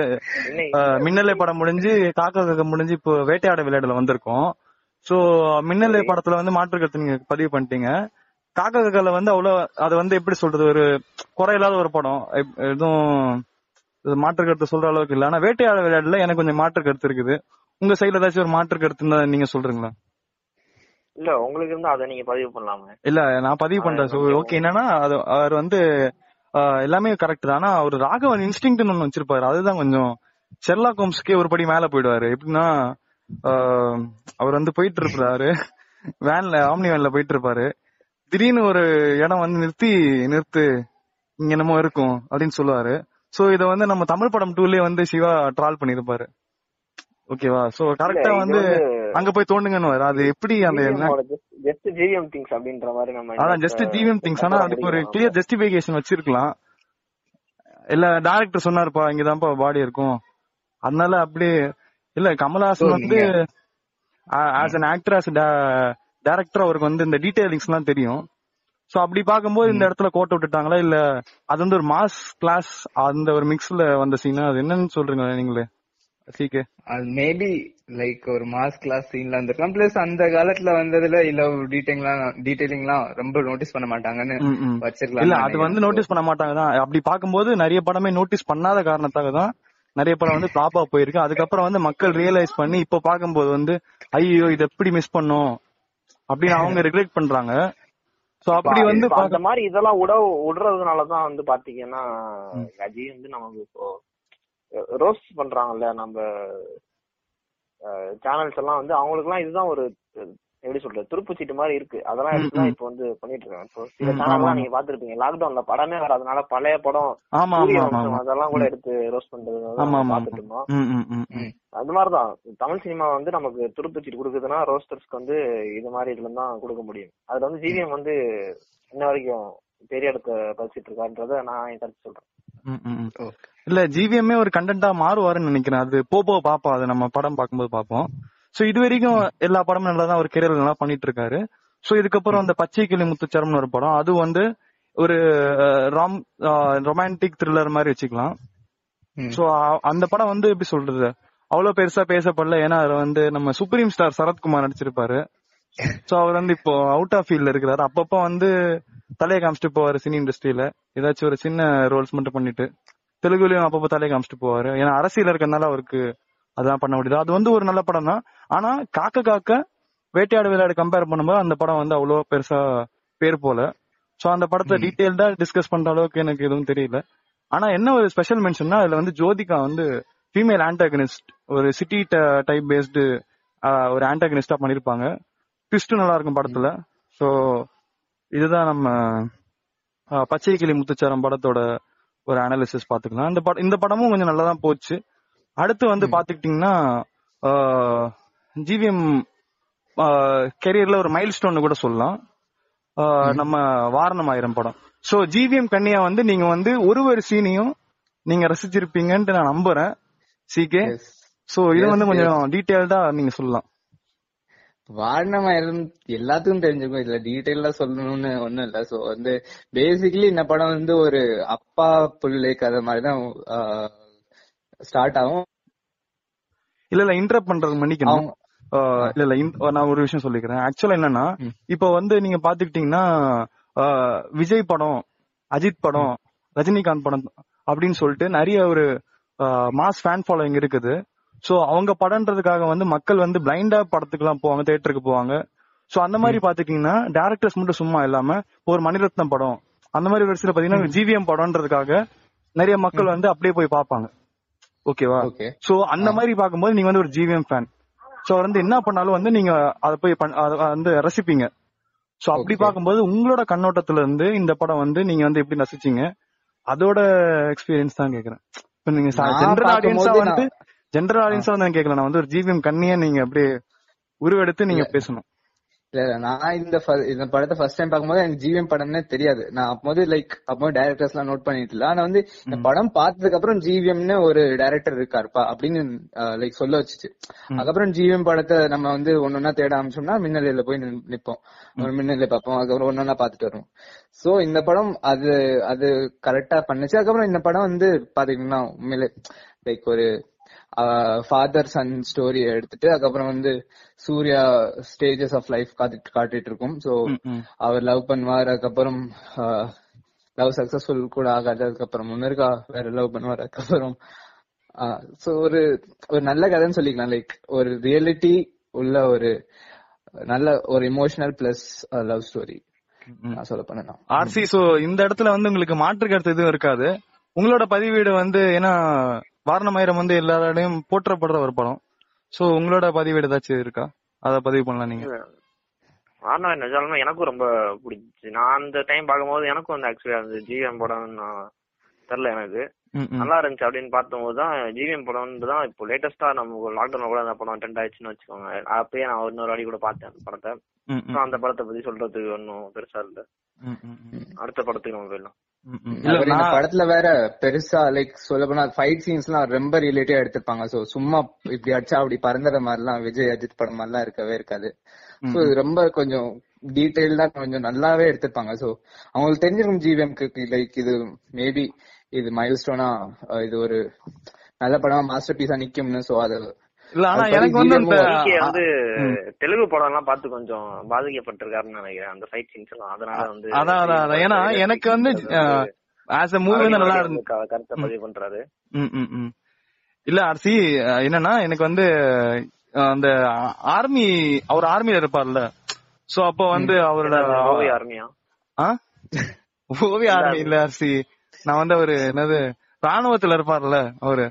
ஆஹ் மின்னலை படம் முடிஞ்சு காக்கா காக்கா முடிஞ்சு இப்போ வேட்டையாட விளையாடுல வந்திருக்கோம். சோ மின்னலை படத்துல வந்து மாற்று கருத்து நீங்க பதிவு பண்ணிட்டீங்க. காக்கா காக்கால வந்து அவ்வளவு அது வந்து எப்படி சொல்றது? ஒரு குறையில்லாத ஒரு படம். எதுவும் மாற்று கருத்து சொல்ற அளவுக்கு இல்ல. ஆனா வேட்டையாட விளையாடுல எனக்கு கொஞ்சம் மாற்று கருத்து இருக்குது. உங்க சைடுல ஏதாச்சும் ஒரு மாற்று கருத்து இருந்தா நீங்க சொல்றீங்களா? இல்ல உங்களுக்கு இருந்தா அதை நீங்க பதிவு பண்ணலாமே. இல்ல நான் பதிவு பண்றேன். ஓகே என்னன்னா அது அவர் வந்து எல்லாமே கரெக்ட் தான். ஆனா அவர் ராகவன் இன்ஸ்டிங்க்ட்னு ஒண்ணு வச்சிருப்பாரு. அதுதான் கொஞ்சம் ஷெர்லாக் ஹோம்ஸ்க்கே ஒரு படி மேல போயிடுவாரு. எப்படின்னா அவர் வந்து போயிட்டு இருப்பாரு. வேன்ல ஆம்னி வேன்ல போயிட்டு இருப்பாரு. திடீர்னு ஒரு இடம் வந்து நிறுத்தி நிறுத்து இங்க என்னமோ இருக்கும் அப்படின்னு சொல்லுவாரு. சோ இத வந்து நம்ம தமிழ் படம் டூலயே வந்து சிவா ட்ரால் பண்ணிருப்பாரு ஓகேவா சோ கரெக்டா வந்து அங்க போய் தோண்டுங்கன்னு அது எப்படி அந்த என்ன? ஜஸ்ட் ஜிவிஎம் திங்ஸ் அப்படின்ற மாதிரி நம்ம அதான் ஜஸ்ட் ஜிவிஎம் திங்ஸ் ஆனா அதுக்கு ஒரு கிளியர் ஜஸ்டிபிகேஷன் வச்சிருக்கலாம். இல்ல டைரக்டர் சொன்னாருப்பா இங்கதான்ப்பா பாடி இருக்கும். அதனால அப்படியே இல்ல கமலஹாசன் வந்து as an actor as director அவருக்கு வந்து இந்த டீடைலிங்ஸ் எல்லாம் தெரியும். சோ அப்படி பாக்கும்போது இந்த இடத்துல கோட்டை விட்டுட்டாங்களா? இல்ல அது வந்து ஒரு மாஸ் கிளாஸ் அந்த ஒரு மிக்ஸ்ல வந்த சீனா அது என்னன்னு சொல்றீங்க நீங்களே? சீக்கே. அது மேபி லைக் ஒரு மாஸ் கிளாஸ் சீன்ல இருந்திருக்கலாம் பிளஸ் அந்த காலத்துல வந்ததுல இல்ல டீடைலிங்லாம் டீடைலிங்லாம் ரொம்ப நோட்டீஸ் பண்ண மாட்டாங்கன்னு. வச்சிருக்கலாம் இல்ல அது வந்து நோட்டீஸ் பண்ண மாட்டாங்க தான். அப்படி பாக்கும்போது நிறைய படமே நோட்டீஸ் பண்ணாத காரணத்தாக தான் நிறைய படம் வந்து ஃபிளாப்பா போயிருக்கு. அதுக்கப்புறம் வந்து மக்கள் ரியலைஸ் பண்ணி இப்ப பாக்கும்போது வந்து ஐயோ இது எப்படி மிஸ் பண்ணோம்? அப்படின்னு அவங்க ரெகுலேட் பண்றாங்க. சோ அப்படி வந்து அந்த மாதிரி இதெல்லாம் விட விடுறதுனாலதான் வந்து பாத்தீங்கன்னா அஜய் வந்து நமக்கு இப்போ ரோஸ்ட் பண்றாங்கல்ல நம்ம சேனல்ஸ் எல்லாம் வந்து அவங்களுக்கு எல்லாம் இதுதான் ஒரு எப்படி சொல்றது துருப்பு சீட்டு மாதிரி இருக்கு. அதெல்லாம் எடுத்து தான் இப்போ வந்து பண்ணிட்டு இருக்காங்க இப்போ சில ம், சேனல் ஆமா, எல்லாம் நீங்க பாத்துருப்பீங்க லாக்டவுன்ல படமே வராதனால பழைய படம் அதெல்லாம் கூட எடுத்து ரோஸ்ட் பண்றது பாத்துட்டு இருந்தோம். அது மாதிரிதான். தமிழ் சினிமா வந்து நமக்கு துருப்புச்சீட்டு கொடுக்குதுன்னா ரோஸ்டர்ஸ்க்கு வந்து இது மாதிரி இதுல தான் கொடுக்க முடியும். அதுல வந்து ஜிவிஎம் வந்து இன்ன வரைக்கும் பெரிய இடத்த பதிச்சிட்டு இருக்கான்றத நான் என் கருத்து சொல்றேன். இல்ல ஜிவிஎம்மே ஒரு கண்டென்ட்டா மாறுவாருன்னு நினைக்கிறேன். அது போ போ பாப்போம். அது நம்ம படம் பார்க்கும்போது பாப்போம். சோ இது வரைக்கும் எல்லா படமும் நல்லா தான் ஒரு கெரியர் நல்லா பண்ணிட்டு இருக்காரு சோ இதுக்கப்புறம் அந்த பச்சை கிளி முத்துச்சரம்னு ஒரு படம். அது வந்து ஒரு ராம் ரொமான்டிக் த்ரில்லர் மாதிரி வச்சுக்கலாம். சோ அந்த படம் வந்து எப்படி சொல்றது? அவ்வளவு பெருசா பேசப்படல. ஏன்னா அதுல வந்து நம்ம சுப்ரீம் ஸ்டார் சரத்குமார் நடிச்சிருப்பாரு. சோ அவர் வந்து இப்போ அவுட் ஆஃப் ஃபீல்ட்ல இருக்கிறாரு. அப்பப்ப வந்து தலையை காமிச்சிட்டு போவாரு சினி இண்டஸ்ட்ரியில. ஏதாச்சும் ஒரு சின்ன ரோல்ஸ் மட்டும் பண்ணிட்டு தெலுங்குலயும் அப்பப்ப தலையை காமிச்சிட்டு போவாரு. ஏன்னா அரசியல் இருக்கறனால அவருக்கு அதான் பண்ண முடியுது அது வந்து ஒரு நல்ல படம் தான். ஆனா காக்க காக்க வேட்டையாடு விளையாடு கம்பேர் பண்ணும்போது அந்த படம் வந்து அவ்வளவு பெருசா பேர் போல. சோ அந்த படத்தை டீடைல்டா டிஸ்கஸ் பண்ற அளவுக்கு எனக்கு எதுவும் தெரியல. ஆனா என்ன ஒரு ஸ்பெஷல் மென்ஷன்னா அதுல வந்து ஜோதிகா வந்து ஃபீமேல் ஆன்டாகனிஸ்ட் ஒரு சிட்டி டைப் பேஸ்டு ஒரு ஆன்டாகனிஸ்டா பண்ணிருப்பாங்க. ட்விஸ்ட் நல்லா இருக்கும் படத்துல. சோ இதுதான் நம்ம பச்சை கிளி முத்துச்சாரம் படத்தோட ஒரு அனாலிசிஸ் பாத்துக்கலாம் இந்த படம் இந்த படமும் கொஞ்சம் நல்லா தான் போச்சு. அடுத்து வந்து பாத்துக்கிட்டீங்கன்னா ஜிவிஎம் கெரியர்ல ஒரு மைல் ஸ்டோன் கூட சொல்லலாம். நம்ம வாரணம் ஆயிரம் படம். சோ ஜிவிஎம் கன்னியா வந்து நீங்க வந்து ஒரு ஒரு சீனையும் நீங்க ரசிச்சிருப்பீங்கன்ட்டு நான் நம்புறேன். சிகே. சோ இது வந்து கொஞ்சம் டீடைல்டா நீங்க சொல்லலாம். வாரணமாயிரம் எல்லாத்துக்கும் தெரிஞ்சுக்கும் இதுல டீடைலா சொல்லணும்னு ஒண்ணும் இல்ல. சோ வந்து பேசிக்கலி இந்த படம் வந்து ஒரு அப்பா புள்ளை கதை மாதிரிதான் ஸ்டார்ட் ஆகும். இல்ல இல்ல இன்டரப்ட் பண்றது மன்னிக்கணும். இல்ல இல்ல நான் ஒரு விஷயம் சொல்லிக்கிறேன். ஆக்சுவலா என்னன்னா. இப்போ வந்து நீங்க பாத்துக்கிட்டீங்கன்னா விஜய் படம் அஜித் படம் ரஜினிகாந்த் படம் அப்படின்னு சொல்லிட்டு நிறைய ஒரு மாஸ் ஃபேன் ஃபாலோயிங் இருக்குது. சோ அவங்க படம்ன்றதுக்காக வந்து மக்கள் வந்து பிளைண்டா படத்துக்கு எல்லாம் போவாங்க தியேட்டருக்கு போவாங்க. சோ அந்த மாதிரி பாத்துக்கிட்டீங்கன்னா டேரக்டர்ஸ் மட்டும் சும்மா இல்லாம ஒரு மணிரத்னம் படம் அந்த மாதிரி ஒரு சில பாத்தீங்கன்னா ஜிவிஎம் படம்ன்றதுக்காக நிறைய மக்கள் வந்து அப்படியே போய் பார்ப்பாங்க ஓகேவா ஓகே. சோ அந்த மாதிரி பாக்கும்போது நீங்க வந்து ஒரு ஜிவிஎம் ஃபேன் சோ வந்து என்ன பண்ணாலும் வந்து நீங்க அத போய் வந்து ரசிப்பீங்க. சோ அப்படி. பாக்கும்போது உங்களோட கண்ணோட்டத்துல இருந்து இந்த படம் வந்து நீங்க வந்து எப்படி ரசிச்சீங்க? அதோட எக்ஸ்பீரியன்ஸ் தான் கேக்குறேன். இப்ப நீங்க ஜென்ரல் ஆடியன்ஸா வந்து ஜென்ரல் ஆடியன்ஸா வந்து கேட்கல நான் வந்து ஒரு ஜிவிஎம் கண்ணியா நீங்க அப்படியே உருவெடுத்து நீங்க பேசணும். இல்ல இல்ல, நான் இந்த இந்த படத்தை ஃபர்ஸ்ட் டைம் பார்க்கும்போது எனக்கு ஜிவிஎம் படம்னே தெரியாது. நான் அப்போது லைக் அப்போ டைரக்டர்ஸ் எல்லாம் நோட் பண்ணிட்டு இல்ல ஆனா வந்து இந்த படம் பார்த்ததுக்கு அப்புறம் ஜிவிஎம்னு ஒரு டைரக்டர் இருக்காருப்பா அப்படின்னு லைக் சொல்ல வச்சுச்சு. அதுக்கப்புறம் ஜிவிஎம் படத்தை நம்ம வந்து ஒன்னொன்னா தேட ஆரம்பிச்சோம்னா மின்னலையில போய் நிப்போம். ஒரு மின்னலை பார்ப்போம். அதுக்கப்புறம் ஒன்னொன்னா பார்த்துட்டு வருவோம். சோ இந்த படம் அது அது கரெக்டா பண்ணுச்சு. அதுக்கப்புறம் இந்த படம் வந்து பாத்தீங்கன்னா உண்மையிலே லைக் ஒரு ஃபாதர் சன் ஸ்டோரி எடுத்துட்டு அதுக்கப்புறம் வந்து சூர்யா ஸ்டேஜஸ் ஆஃப் லைஃப் காட்டிட்டு காட்டிட்டு இருக்கும் ம். அவர் லவ் பண்ணுவார் அதுக்கப்புறம் லவ் சக்சஸ்ஃபுல் கூட ஆகாது அதுக்கப்புறம் முன்னருக்கா வேற லவ் பண்ணுவார் அதுக்கப்புறம் சோ ஒரு ஒரு நல்ல கதைன்னு சொல்லிக்கலாம். லைக் ஒரு ரியாலிட்டி உள்ள ஒரு நல்ல ஒரு இமோஷனல் பிளஸ் லவ் ஸ்டோரி. நான் சொல்ல பண்ணேன் ஆர்சி சோ இந்த இடத்துல வந்து உங்களுக்கு மாற்று கருத்து எதுவும் இருக்காது. உங்களோட பதிவீடு வந்து ஏன்னா வாரணமாயிரம் வந்து எல்லாரோடையும் போற்றப்படுற ஒரு படம். சோ உங்களோட பதிவீடு ஏதாச்சும் இருக்கா? அத பதிவு பண்ணலாம் நீங்க. ஆனா நிஜாலுமே எனக்கும் ரொம்ப பிடிச்சிச்சு. நான் அந்த டைம் பார்க்கும்போது எனக்கும் வந்து ஆக்சுவலி அந்த ஜிவிஎம் படம் தெரியல எனக்கு. நல்லா இருந்துச்சு அப்படின்னு பார்த்தபோது தான் ஜிவிஎம் படம் தான் இப்போ லேட்டஸ்டா நம்ம லாக்டவுன்ல கூட அந்த படம் ட்ரெண்ட் ஆயிடுச்சுன்னு வச்சுக்கோங்க. அப்பயே நான் இன்னொரு வாட்டி கூட பார்த்தேன் அந்த படத்தை. அந்த படத்தை பத்தி சொல்றதுக்கு ஒன்றும் பெருசா இல்ல. அடுத்த படத்துக்கு நம்ம போயிடலாம். படத்துல வேற பெருசா லைக் சொல்ல போனா ஃபைட் சீன்ஸ் எல்லாம் ரொம்ப ரிலேட்டிவா எடுத்திருப்பாங்க. சோ சும்மா இப்படி அடிச்சா அப்படி பறந்துற மாதிரிலாம் விஜய் அஜித் படம் மாதிரிலாம் இருக்கவே இருக்காது. சோ இது ரொம்ப கொஞ்சம் டீடைல்டா கொஞ்சம் நல்லாவே எடுத்திருப்பாங்க. சோ அவங்களுக்கு தெரிஞ்சிருக்கும் ஜிவிஎம்க்கு லைக் இது மேபி இது மைல் ஸ்டோனா இது ஒரு நல்ல படமா மாஸ்டர் பீஸா நிக்கும்னு. சோ அது இல்ல ஆனா எனக்கு வந்து தெலுங்கு படம் எல்லாம் பார்த்து கொஞ்சம் பாதிக்கப்பட்டிருக்காருன்னு நினைக்கிறேன் அந்த ஃபைட் சீன்ஸ் எல்லாம். அதனால வந்து அதான், அதான். ஏன்னா எனக்கு வந்து ஆஸ் அ மூவி நல்லா இருந்து கருத்தை பதிவு பண்றாரு. இல்ல ஆர்சி என்னன்னா எனக்கு வந்து அந்த ஆர்மி அவர் ஆர்மில இருப்பார்ல. சோ அப்போ வந்து அவரோட ஓவி ஆர்மியா ஆ? ஓவிய ஆர்மி இல்ல ஆர்சி நான் வந்து அவரு என்னது ராணுவத்துல இருப்பார்ல அவரு.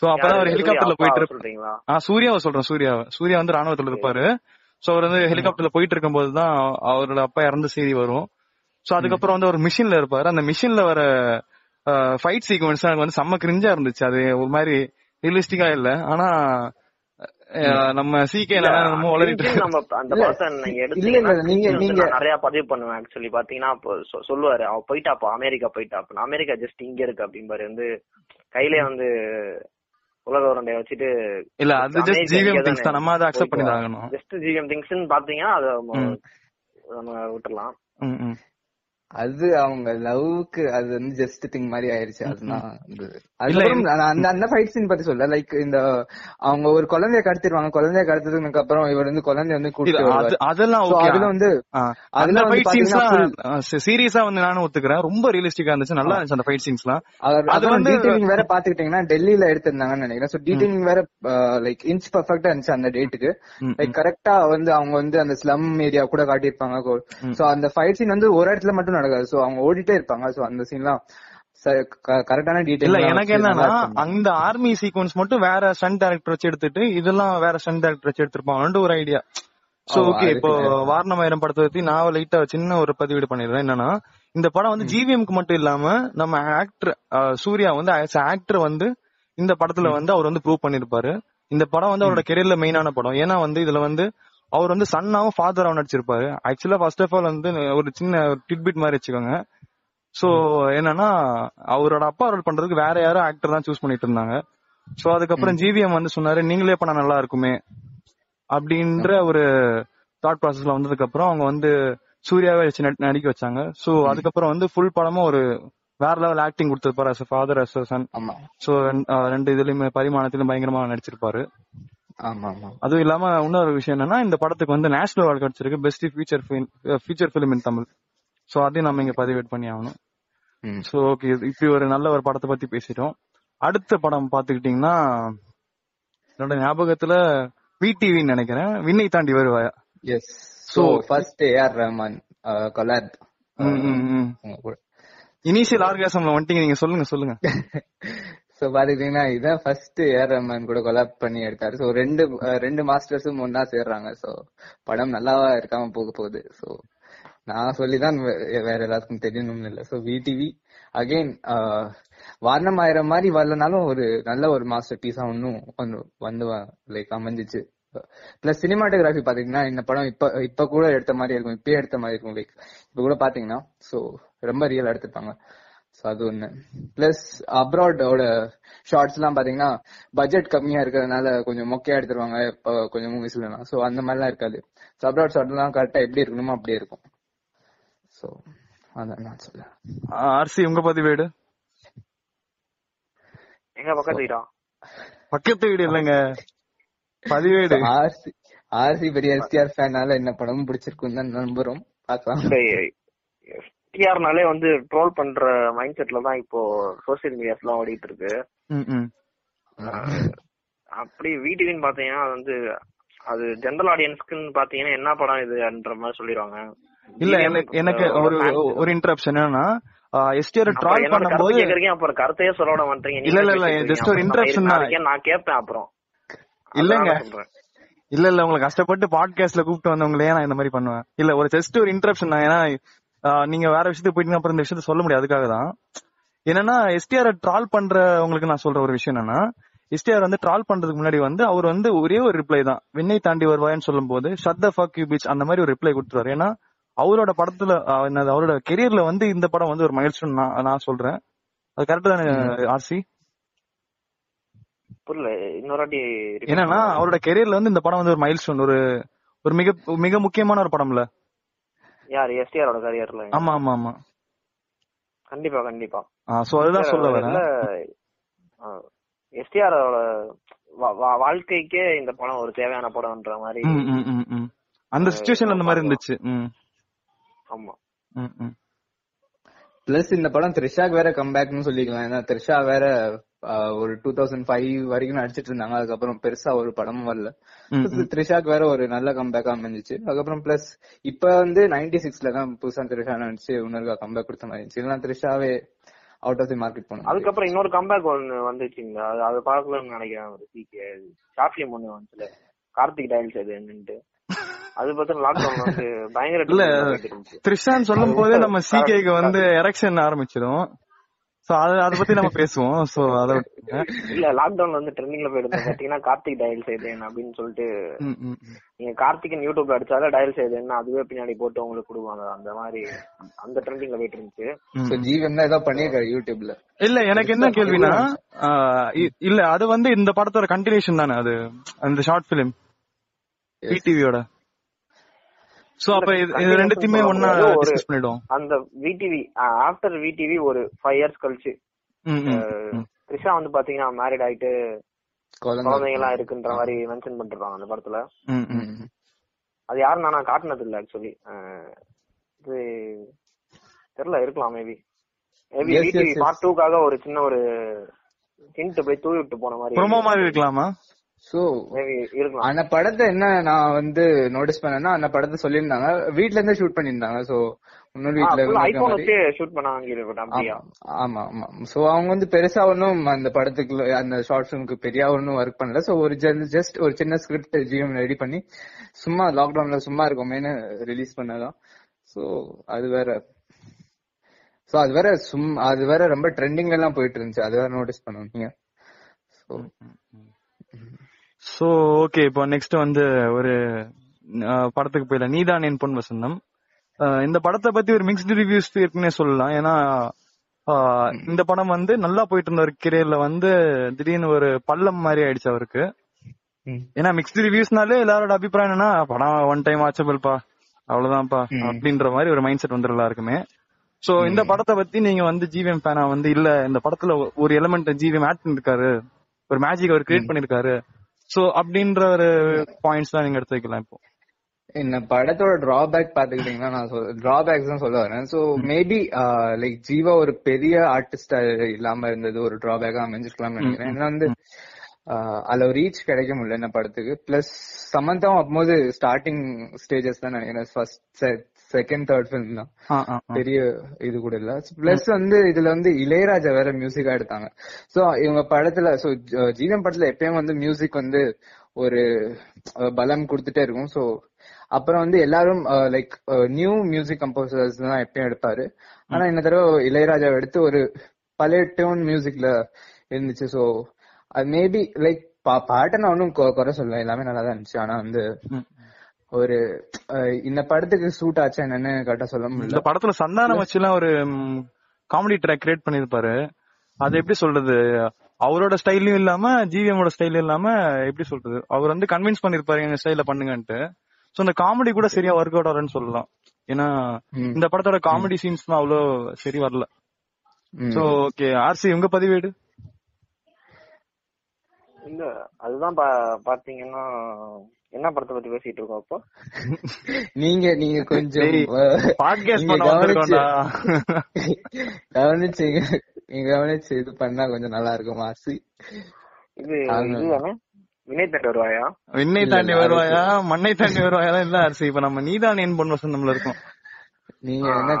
சோ அப்பதான் அவர் ஹெலிகாப்டர்ல போயிட்டு இருப்பாரு சொல்றீங்களா? ஆ சூர்யாவை சொல்றேன் சூர்யாவை. சூர்யா வந்து ராணுவத்துல இருப்பாரு. சோ அவர் வந்து ஹெலிகாப்டர்ல போயிட்டு இருக்கும்போது தான் அவரோட அப்பா இறந்த செய்தி வரும். சோ அதுக்கப்புறம் வந்து அவர் மிஷின்ல இருப்பாரு. அந்த மிஷின்ல வர ஃபைட் சீக்வன்ஸ் எனக்கு வந்து செம்ம கிரிஞ்சா இருந்துச்சு. அது ஒரு மாதிரி ரியலிஸ்டிக்கா இல்ல. ஆனா நம்ம சீக்கே நம்ம வளரிட்டு நம்ம அந்த நீங்க இல்ல, நீங்க- நீங்க- நிறைய பதிவு பண்ணுவேன் ஆக்சுவலி பாத்தீங்கன்னா இப்போ சொ- சொல்லுவாரு அவ போயிட்டாப்பா அமெரிக்கா போயிட்டாப்பா அமெரிக்கா ஜஸ்ட் இங்க இருக்கு அப்படிம்பாரு. வந்து கையிலே வந்து உலக உருண்டைய வச்சுட்டு இல்ல அது ஜஸ்ட் ஜிவிஎம் திங்ஸ் தான். நம்ம அதை அக்செப்ட் பண்ணி ஆகணும். ஜஸ்ட் ஜிவிஎம் திங்ஸ்னு பாத்தீங்கன்னா அதை நம்ம விட்டுறலாம். அது அவங்க லவ்க்கு அது வந்து ஜஸ்ட் திங் மாதிரி ஆயிருச்சு. அதுதான் அந்த அந்த ஃபைட் சீன் பத்தி சொல்ல லைக் இந்த அவங்க ஒரு குழந்தைய கடத்திடுவாங்க. குழந்தைய கடத்ததுக்கு அப்புறம் இவர் வந்து குழந்தைய வந்து கூட்டிட்டு அதெல்லாம் அதுல வந்து அதுல ஃபைட் சீன்ஸ்லாம் சீரியஸா வந்து நானும் ஒத்துக்கிறேன். ரொம்ப ரியலிஸ்டிக்கா இருந்துச்சு. நல்லா இருந்துச்சு அந்த ஃபைட் சீன்ஸ்லாம் அது வந்து- டீடைலிங் வேற பாத்துக்கிட்டீங்கன்னா டெல்லியில எடுத்திருந்தாங்கன்னு நினைக்கிறேன். சோ டீடைலிங் வேற லைக் இன்ச் பர்ஃபெக்டா இருந்துச்சு அந்த டேட்டுக்கு லைக் கரெக்டா வந்து அவங்க வந்து அந்த ஸ்லம் ஏரியா கூட காட்டியிருப்பாங்க. சோ அந்த ஃபைட் சீன் வந்து ஒரு இடத்துல மட்டும் நடக்காது. சோ அவங்க ஓடிட்டே இருப்பாங்க. சோ அந்த சீன்லாம் கரெக்டான இல்ல டீடைல் எனக்கு என்னன்னா அந்த ஆர்மி சீக்வன்ஸ் மட்டும் வேற ஸ்டன் டைரக்டர் வச்சு எடுத்துட்டு இதெல்லாம் வேற ஸ்டன் டைரக்டர் வச்சு எடுத்திருப்பாங்கன்னு ஒரு ஐடியா சோ ஓகே இப்போ. வாரணமாயிரம் படத்தை பத்தி நான் லைட்டா சின்ன ஒரு பதிவீடு பண்ணிடுறேன். என்னன்னா இந்த படம் வந்து ஜிவிஎம்க்கு மட்டும் இல்லாம நம்ம ஆக்டர் சூர்யா வந்து ஆக்டர் வந்து இந்த படத்துல வந்து அவர் வந்து ப்ரூவ் பண்ணிருப்பாரு. இந்த படம் வந்து அவரோட கெரியர்ல மெயினான படம். ஏன்னா வந்து இதுல வந்து அவர் வந்து சன்னாவும் ஃபாதராவும் நடிச்சிருப்பாரு. ஆக்சுவலா ஃபர்ஸ்ட் ஆஃப் ஆல் வந்து ஒரு சின்ன டிட்பிட் மாதிரி வச்சுக்கோங்க. சோ என்னன்னா அவரோட அப்பா ரோல் பண்றதுக்கு வேற யாரோ ஆக்டர் தான் சூஸ் பண்ணிட்டு இருந்தாங்க. சோ அதுக்கப்புறம் ஜிவிஎம் வந்து சொன்னாரு நீங்களே பண்ணா நல்லா இருக்குமே. அப்படின்ற ஒரு தாட் ப்ராசஸ்ல வந்ததுக்கு அப்புறம் அவங்க வந்து சூர்யாவை வச்சு நடி- நடிக்க வச்சாங்க. சோ அதுக்கப்புறம் வந்து ஃபுல் படமும் ஒரு வேற level acting கொடுத்திருப்பாரு as father as son so ரெண்டு இதுலயுமே பரிமாணத்திலும் பயங்கரமா நடிச்சிருப்பாரு. ஆமா ஆமா அதுவும் இல்லாம இன்னொரு விஷயம் என்னன்னா இந்த படத்துக்கு வந்து நேஷனல் அவார்டு கிடைச்சிருக்கு. Best feature feature film in Tamil so அதையும் நம்ம இங்க பதிவேட் பண்ணி ஆகணும். சோ ஓகே இப்படி ஒரு நல்ல ஒரு படத்தை பத்தி பேசிட்டோம். அடுத்த படம் பாத்துக்கிட்டீங்கன்னா என்னோட ஞாபகத்துல விடிவின்னு நினைக்கிறேன். Vinnai Thaandi Varuvaayaa? Yes so first AR Rahman collab initial ஆர்காசம்ல வந்துட்டீங்க. நீங்க சொல்லுங்க சொல்லுங்க. சோ பாத்துக்கிட்டீங்கன்னா இதான் ஃபர்ஸ்ட் ஏஆர் ரஹ்மான் கூட கொலாப் பண்ணி எடுத்தாரு. சோ ரெண்டு ரெண்டு மாஸ்டர்ஸும் ஒன்னா சேர்றாங்க. சோ படம் நல்லாவா இருக்காம போக போகுது. சோ நான் சொல்லிதான் வேற எல்லாத்துக்கும் தெரியணும்னு இல்ல. சோ விடிவி அகைன் வாரணம் ஆயிரம் மாதிரி வரலனாலும் ஒரு நல்ல ஒரு மாஸ்டர் பீஸா ஒன்னும் வந்து லைக் அமைஞ்சிச்சு. பிளஸ் சினிமாட்டோகிராஃபி பாத்தீங்கன்னா இந்த படம் இப்ப இப்ப கூட எடுத்த மாதிரி இருக்கும். இப்பயே எடுத்த மாதிரி இருக்கும். லைக் இப்ப கூட பாத்தீங்கன்னா சோ ரொம்ப ரியல் எடுத்துப்பாங்க சோ அது ஒண்ணு. பிளஸ் அப்ராடோட ஷார்ட்ஸ் எல்லாம் பாத்தீங்கன்னா பட்ஜெட் கம்மியா இருக்கிறதுனால கொஞ்சம் மொக்கையா எடுத்துருவாங்க இப்ப கொஞ்சம் மூவிஸ்லாம் சோ அந்த மாதிரிலாம் இருக்காது. சோ அப்ராட் ஷார்ட் எல்லாம் கரெக்டா எப்படி இருக்கணுமோ அப்படியே இருக்கும். சோ அதான் நான் சொல்ல ஆர்சி உங்க பதிவேடு எங்க பக்கத்து வீடா? பக்கத்து வீடு இல்லைங்க. பதிவேடு ஆர்சி ஆர்சி பெரிய எஸ்டிஆர் ஃபேனால என்ன படமும் பிடிச்சிருக்கும் தான் நம்புறோம். பாக்கலாம் டிஆர்னாலே வந்து ட்ரோல் பண்ற மைண்ட் செட்ல தான் இப்போ சோசியல் மீடியாஸ் எல்லாம் ஓடிட்டு இருக்கு அப்படி வீட்டுக்குன்னு பாத்தீங்கன்னா அது வந்து அது ஜெனரல் ஆடியன்ஸ்க்குன்னு பாத்தீங்கன்னா என்ன படம் இதுன்ற மாதிரி சொல்லிடுவாங்க இல்ல எனக்கு ஒரு. ஒரு இன்டரப்ஷன் என்னன்னா எஸ்டிஆர் ட்ரால் பண்ணும்போது அப்புறம் கருத்தையே சொல்ல விட மாட்டீங்க. இல்ல, just ஒரு தான். நான் கேட்பேன் அப்புறம். இல்லங்க. இல்ல இல்ல உங்களை கஷ்டப்பட்டு பாட்காஸ்ட்ல கூப்பிட்டு வந்தவங்களே நான் இந்த மாதிரி பண்ணுவேன். இல்ல ஒரு ஜஸ்ட் ஒரு இன்டரப்ஷன் ஏன்னா நீங்க வேற விஷயத்துக்கு போயிட்டீங்க அப்புறம் இந்த விஷயத்த சொல்ல முடியாது அதுக்காக தான். என்னன்னா எஸ்டிஆர் ட்ரால் பண்ற உங்களுக்கு நான் சொல்ற ஒரு விஷயம் என்னன்னா எஸ்டிஆர் வந்து ட்ரால் பண்றதுக்கு முன்னாடி வந்து அவர் வந்து ஒரே ஒரு ரிப்ளை தான். வெண்ணை தாண்டி வருவாயன்னு சொல்லும் போது shut the fuck you bitch அந்த மாதிரி ஒரு ரிப்ளை கொடுத்துருவாரு. ஏன்னா அவரோட படத்துல என்னது அவரோட கெரியர்ல வந்து இந்த படம் வந்து ஒரு மைல்ஸ்டோன் நான் நான் சொல்றேன். அது கரெக்ட் தானே ஆர்சி என்னன்னா. அவரோட கெரியர்ல வந்து இந்த படம் வந்து ஒரு மைல்ஸ்டோன் ஒரு ஒரு மிக மிக முக்கியமான ஒரு படம்ல. யார் எஸ்டிஆரோட கரியர்ல ஆமா ஆமா ஆமா. கண்டிப்பா கண்டிப்பா. சோ அதுதான் சொல்ல வரேன். எஸ்டிஆரோட வாழ்க்கைக்கே இந்த படம் ஒரு தேவையான படம்ன்ற மாதிரி. அந்த சுச்சுவேஷன்ல அந்த மாதிரி இருந்துச்சு. ஆமா. பிளஸ் இந்த படம் த்ரிஷாக்கு வேற கம்பேக்னு சொல்லிக்கலாம். ஏன்னா த்ரிஷா வேற ஒரு டூ தௌசண்ட் ஃபைவ் வரைக்கும் நடிச்சிட்டு இருந்தாங்க. அதுக்கப்புறம் பெருசா ஒரு படமும் வரல. த்ரிஷாக்கு வேற ஒரு நல்ல கம்பேக் அமைஞ்சிச்சு. அதுக்கப்புறம் பிளஸ் இப்ப வந்து நைன்டி சிக்ஸ்ல தான் புதுசா த்ரிஷா நடிச்சு இன்னொரு கம்பேக் கொடுத்த மாதிரி இருந்துச்சு. இல்லைன்னா த்ரிஷாவே அவுட் ஆஃப் தி மார்க்கெட் போனோம் அதுக்கப்புறம் இன்னொரு கம்பேக் ஒன்னு வந்துச்சுங்க அது அது பார்க்கலன்னு நினைக்கிறேன் ஒரு சீக்கிய ஷார்ட் ஒண்ணு வந்துச்சுல. கார்த்திக் டைல்ஸ் அது என்னன்ட்டு. அது பார்த்தா லாக்டவுன் வந்து பயங்கர இல்ல. த்ரிஷான்னு சொல்லும் போதே நம்ம சிகேக்கு வந்து எரெக்ஷன் ஆரம்பிச்சிடும் சோ அத அத பத்தி நம்ம பேசுவோம். சோ அத. இல்ல லாக்டவுன்ல வந்து ட்ரெண்டிங்ல போயிட்டு பாத்தீங்கன்னா கார்த்திக் டயல் செய்தேன் அப்படின்னு சொல்லிட்டு. நீங்க கார்த்திகன் யூடியூப்ல அடிச்சாலே டயல் செய்தேன் அதுவே பின்னாடி போட்டு உங்களுக்கு கொடுப்பாங்க. அந்த மாதிரி அந்த ட்ரெண்டிங்ல போயிட்டு இருந்துச்சு. ம். சோ ஜீவன் தான் ஏதோ பண்ணிருக்காரு யூடியூப்ல. இல்ல எனக்கு என்ன கேள்வினா இல்ல அது வந்து இந்த படத்தோட கண்டினியூஷன் தானே அது அந்த ஷார்ட் பிலிம் பிடிவியோட சோ அப்ப இது ரெண்டுத்தையுமே ஒரு- டிஸ்கஸ் பண்ணிடுவோம். அந்த விடிவி ஆஃப்டர் விடிவி ஒரு ஃபைவ் இயர்ஸ் கழிச்சு. த்ரிஷா வந்து பாத்தீங்கன்னா மேரிட் ஆயிட்டு குழந்தை குழந்தைங்க எல்லாம் இருக்குன்ற மாதிரி மென்ஷன் பண்ணிருப்பாங்க அந்த படத்துல. அது யாரும் நான் காட்டினது இல்ல ஆக்சுவலி இது தெரியல இருக்கலாம் மேபி மேபி விடிவி. பார்ட் டூக்காக ஒரு சின்ன ஒரு ஹிண்ட் போய் தூவி விட்டு போன மாதிரி ப்ரோமோ மாதிரி இருக்கலாமா? சோ அந்த படத்தை என்ன நான் வந்து நோட்டீஸ் பண்ணேன்னா அந்த படத்தை சொல்லியிருந்தாங்க. வீட்ல இருந்தே ஷூட் பண்ணியிருந்தாங்க. சோ இன்னொரு வீட்ல ஆமா ஆமா சோ அவங்க வந்து பெருசா ஒன்னும் அந்த படத்துக்கு அந்த ஷார்ட் ஃபிலிம்க்கு பெரிய ஒன்னும் ஒர்க் பண்ணல. சோ ஒரு ஜஸ்ட் ஒரு சின்ன ஸ்கிரிப்ட் ஜிஎம் ரெடி பண்ணி சும்மா லாக்டவுன்ல சும்மா இருக்கோமேனு ரிலீஸ் பண்ணதான். சோ அது வேற. சோ அது வேற சும் அது வேற ரொம்ப ட்ரெண்டிங்ல எல்லாம் போயிட்டு இருந்துச்சு. அது வேற நோட்டீஸ் பண்ணுவோம் நீங்க. So, சோ ஓகே இப்போ நெக்ஸ்ட் வந்து ஒரு படத்துக்கு போயிடலாம். நீதான் என் பொன் வசந்தம். இந்த படத்தை பத்தி ஒரு மிக்ஸ்டு ரிவ்யூஸ் இருக்குன்னே சொல்லலாம். ஏன்னா இந்த படம் வந்து நல்லா போயிட்டு இருந்த ஒரு கெரியர்ல வந்து திடீர்னு ஒரு பள்ளம் மாதிரி ஆயிடுச்சு அவருக்கு. ஏன்னா மிக்ஸ்டு ரிவ்யூஸ்னாலே எல்லாரோட அபிப்பிராயம் என்னன்னா படம் ஒன் டைம் வாட்சபிள்பா அவ்வளவுதான்ப்பா. அப்படின்ற மாதிரி ஒரு மைண்ட் செட் வந்துடும் எல்லாருக்குமே. சோ இந்த படத்தை பத்தி நீங்க வந்து ஜிவிஎம் ஃபேனா வந்து இல்ல இந்த படத்துல ஒரு எலிமெண்ட் ஜிவிஎம் ஆட் பண்ணிருக்காரு. ஒரு மேஜிக் அவர் கிரியேட் பண்ணிருக்காரு. சோ அப்படின்ற ஒரு பாயிண்ட்ஸ் தான் நீங்க எடுத்து வைக்கலாம் இப்போ. இந்த படத்தோட டிராபேக் பாத்துக்கிட்டீங்கன்னா நான் சொல் டிராபேக்ஸ் தான் சொல்ல வரேன். சோ மேபி லைக் ஜீவா ஒரு பெரிய ஆர்டிஸ்ட் இல்லாம இருந்தது ஒரு டிராபேக்கா அமைஞ்சிருக்கலாம்னு நினைக்கிறேன். ஏன்னா வந்து அதுல ஒரு ரீச் கிடைக்க முடியல இந்த படத்துக்கு. பிளஸ் சமந்தாவும் அப்போது ஸ்டார்டிங் ஸ்டேஜஸ் தான் நினைக்கிறேன். ஃபர்ஸ்ட் செகண்ட் தேர்ட் ஃபிலிம் தான். பெரிய இது கூட இல்ல. பிளஸ் வந்து இதுல வந்து இளையராஜா வேற மியூசிக்கா எடுத்தாங்க. சோ இவங்க படத்துல சோ ஜீவன் படத்துல எப்பயும் வந்து மியூசிக் வந்து ஒரு பலம் கொடுத்துட்டே இருக்கும். சோ அப்புறம் வந்து எல்லாரும் லைக் நியூ மியூசிக் கம்போசர்ஸ் தான் எப்பயும் எடுப்பாரு. ஆனா இந்த தடவை இளையராஜா எடுத்து ஒரு பழைய டியூன் மியூசிக்ல இருந்துச்சு. சோ அது மேபி லைக் பாட்டை நான் ஒன்னும் குறை சொல்ல எல்லாமே நல்லா தான் இருந்துச்சு. ஆனா வந்து. ஒரு இந்த படத்துக்கு சூட் ஆச்சா என்னன்னு கரெக்டா சொல்ல இந்த முடியல படத்துல சந்தானம் வச்சுலாம் ஒரு காமெடி ட்ராக் கிரியேட் பண்ணிருப்பாரு. அது எப்படி சொல்றது? அவரோட ஸ்டைலும் இல்லாம ஜிவிஎமோட ஸ்டைலும் இல்லாம எப்படி சொல்றது? அவர் வந்து கன்வின்ஸ் பண்ணிருப்பாரு எங்க ஸ்டைல பண்ணுங்கன்ட்டு. சோ அந்த காமெடி கூட சரியா ஒர்க் அவுட் ஆகும்னு சொல்லலாம். ஏன்னா. இந்த படத்தோட காமெடி சீன்ஸ் தான் அவ்வளோ சரி வரல. சோ ஓகே ஆர்சி உங்க பதிவேடு? இல்ல அதுதான் பாத்தீங்கன்னா என்ன படத்தை பத்தி பேசிட்டு இருக்கோம் அப்போ? நீங்க நீங்க கொஞ்சம் பாட்காஸ்ட் நீங்க பண்ண வந்திருக்கோம்டா. கவனிச்சீங்க நீங்க கவனிச்சு இது பண்ணா கொஞ்சம் நல்லா இருக்கும் மாசி. இது வினய் தட்டு வருவாயா? விண்ணை தாண்டி வருவாயா? மண்ணை தாண்டி வருவாயா இல்ல அரிசி இப்ப நம்ம நீதான் என் பொண்ணு வசந்தம்ல இருக்கோம். நீங்க என்ன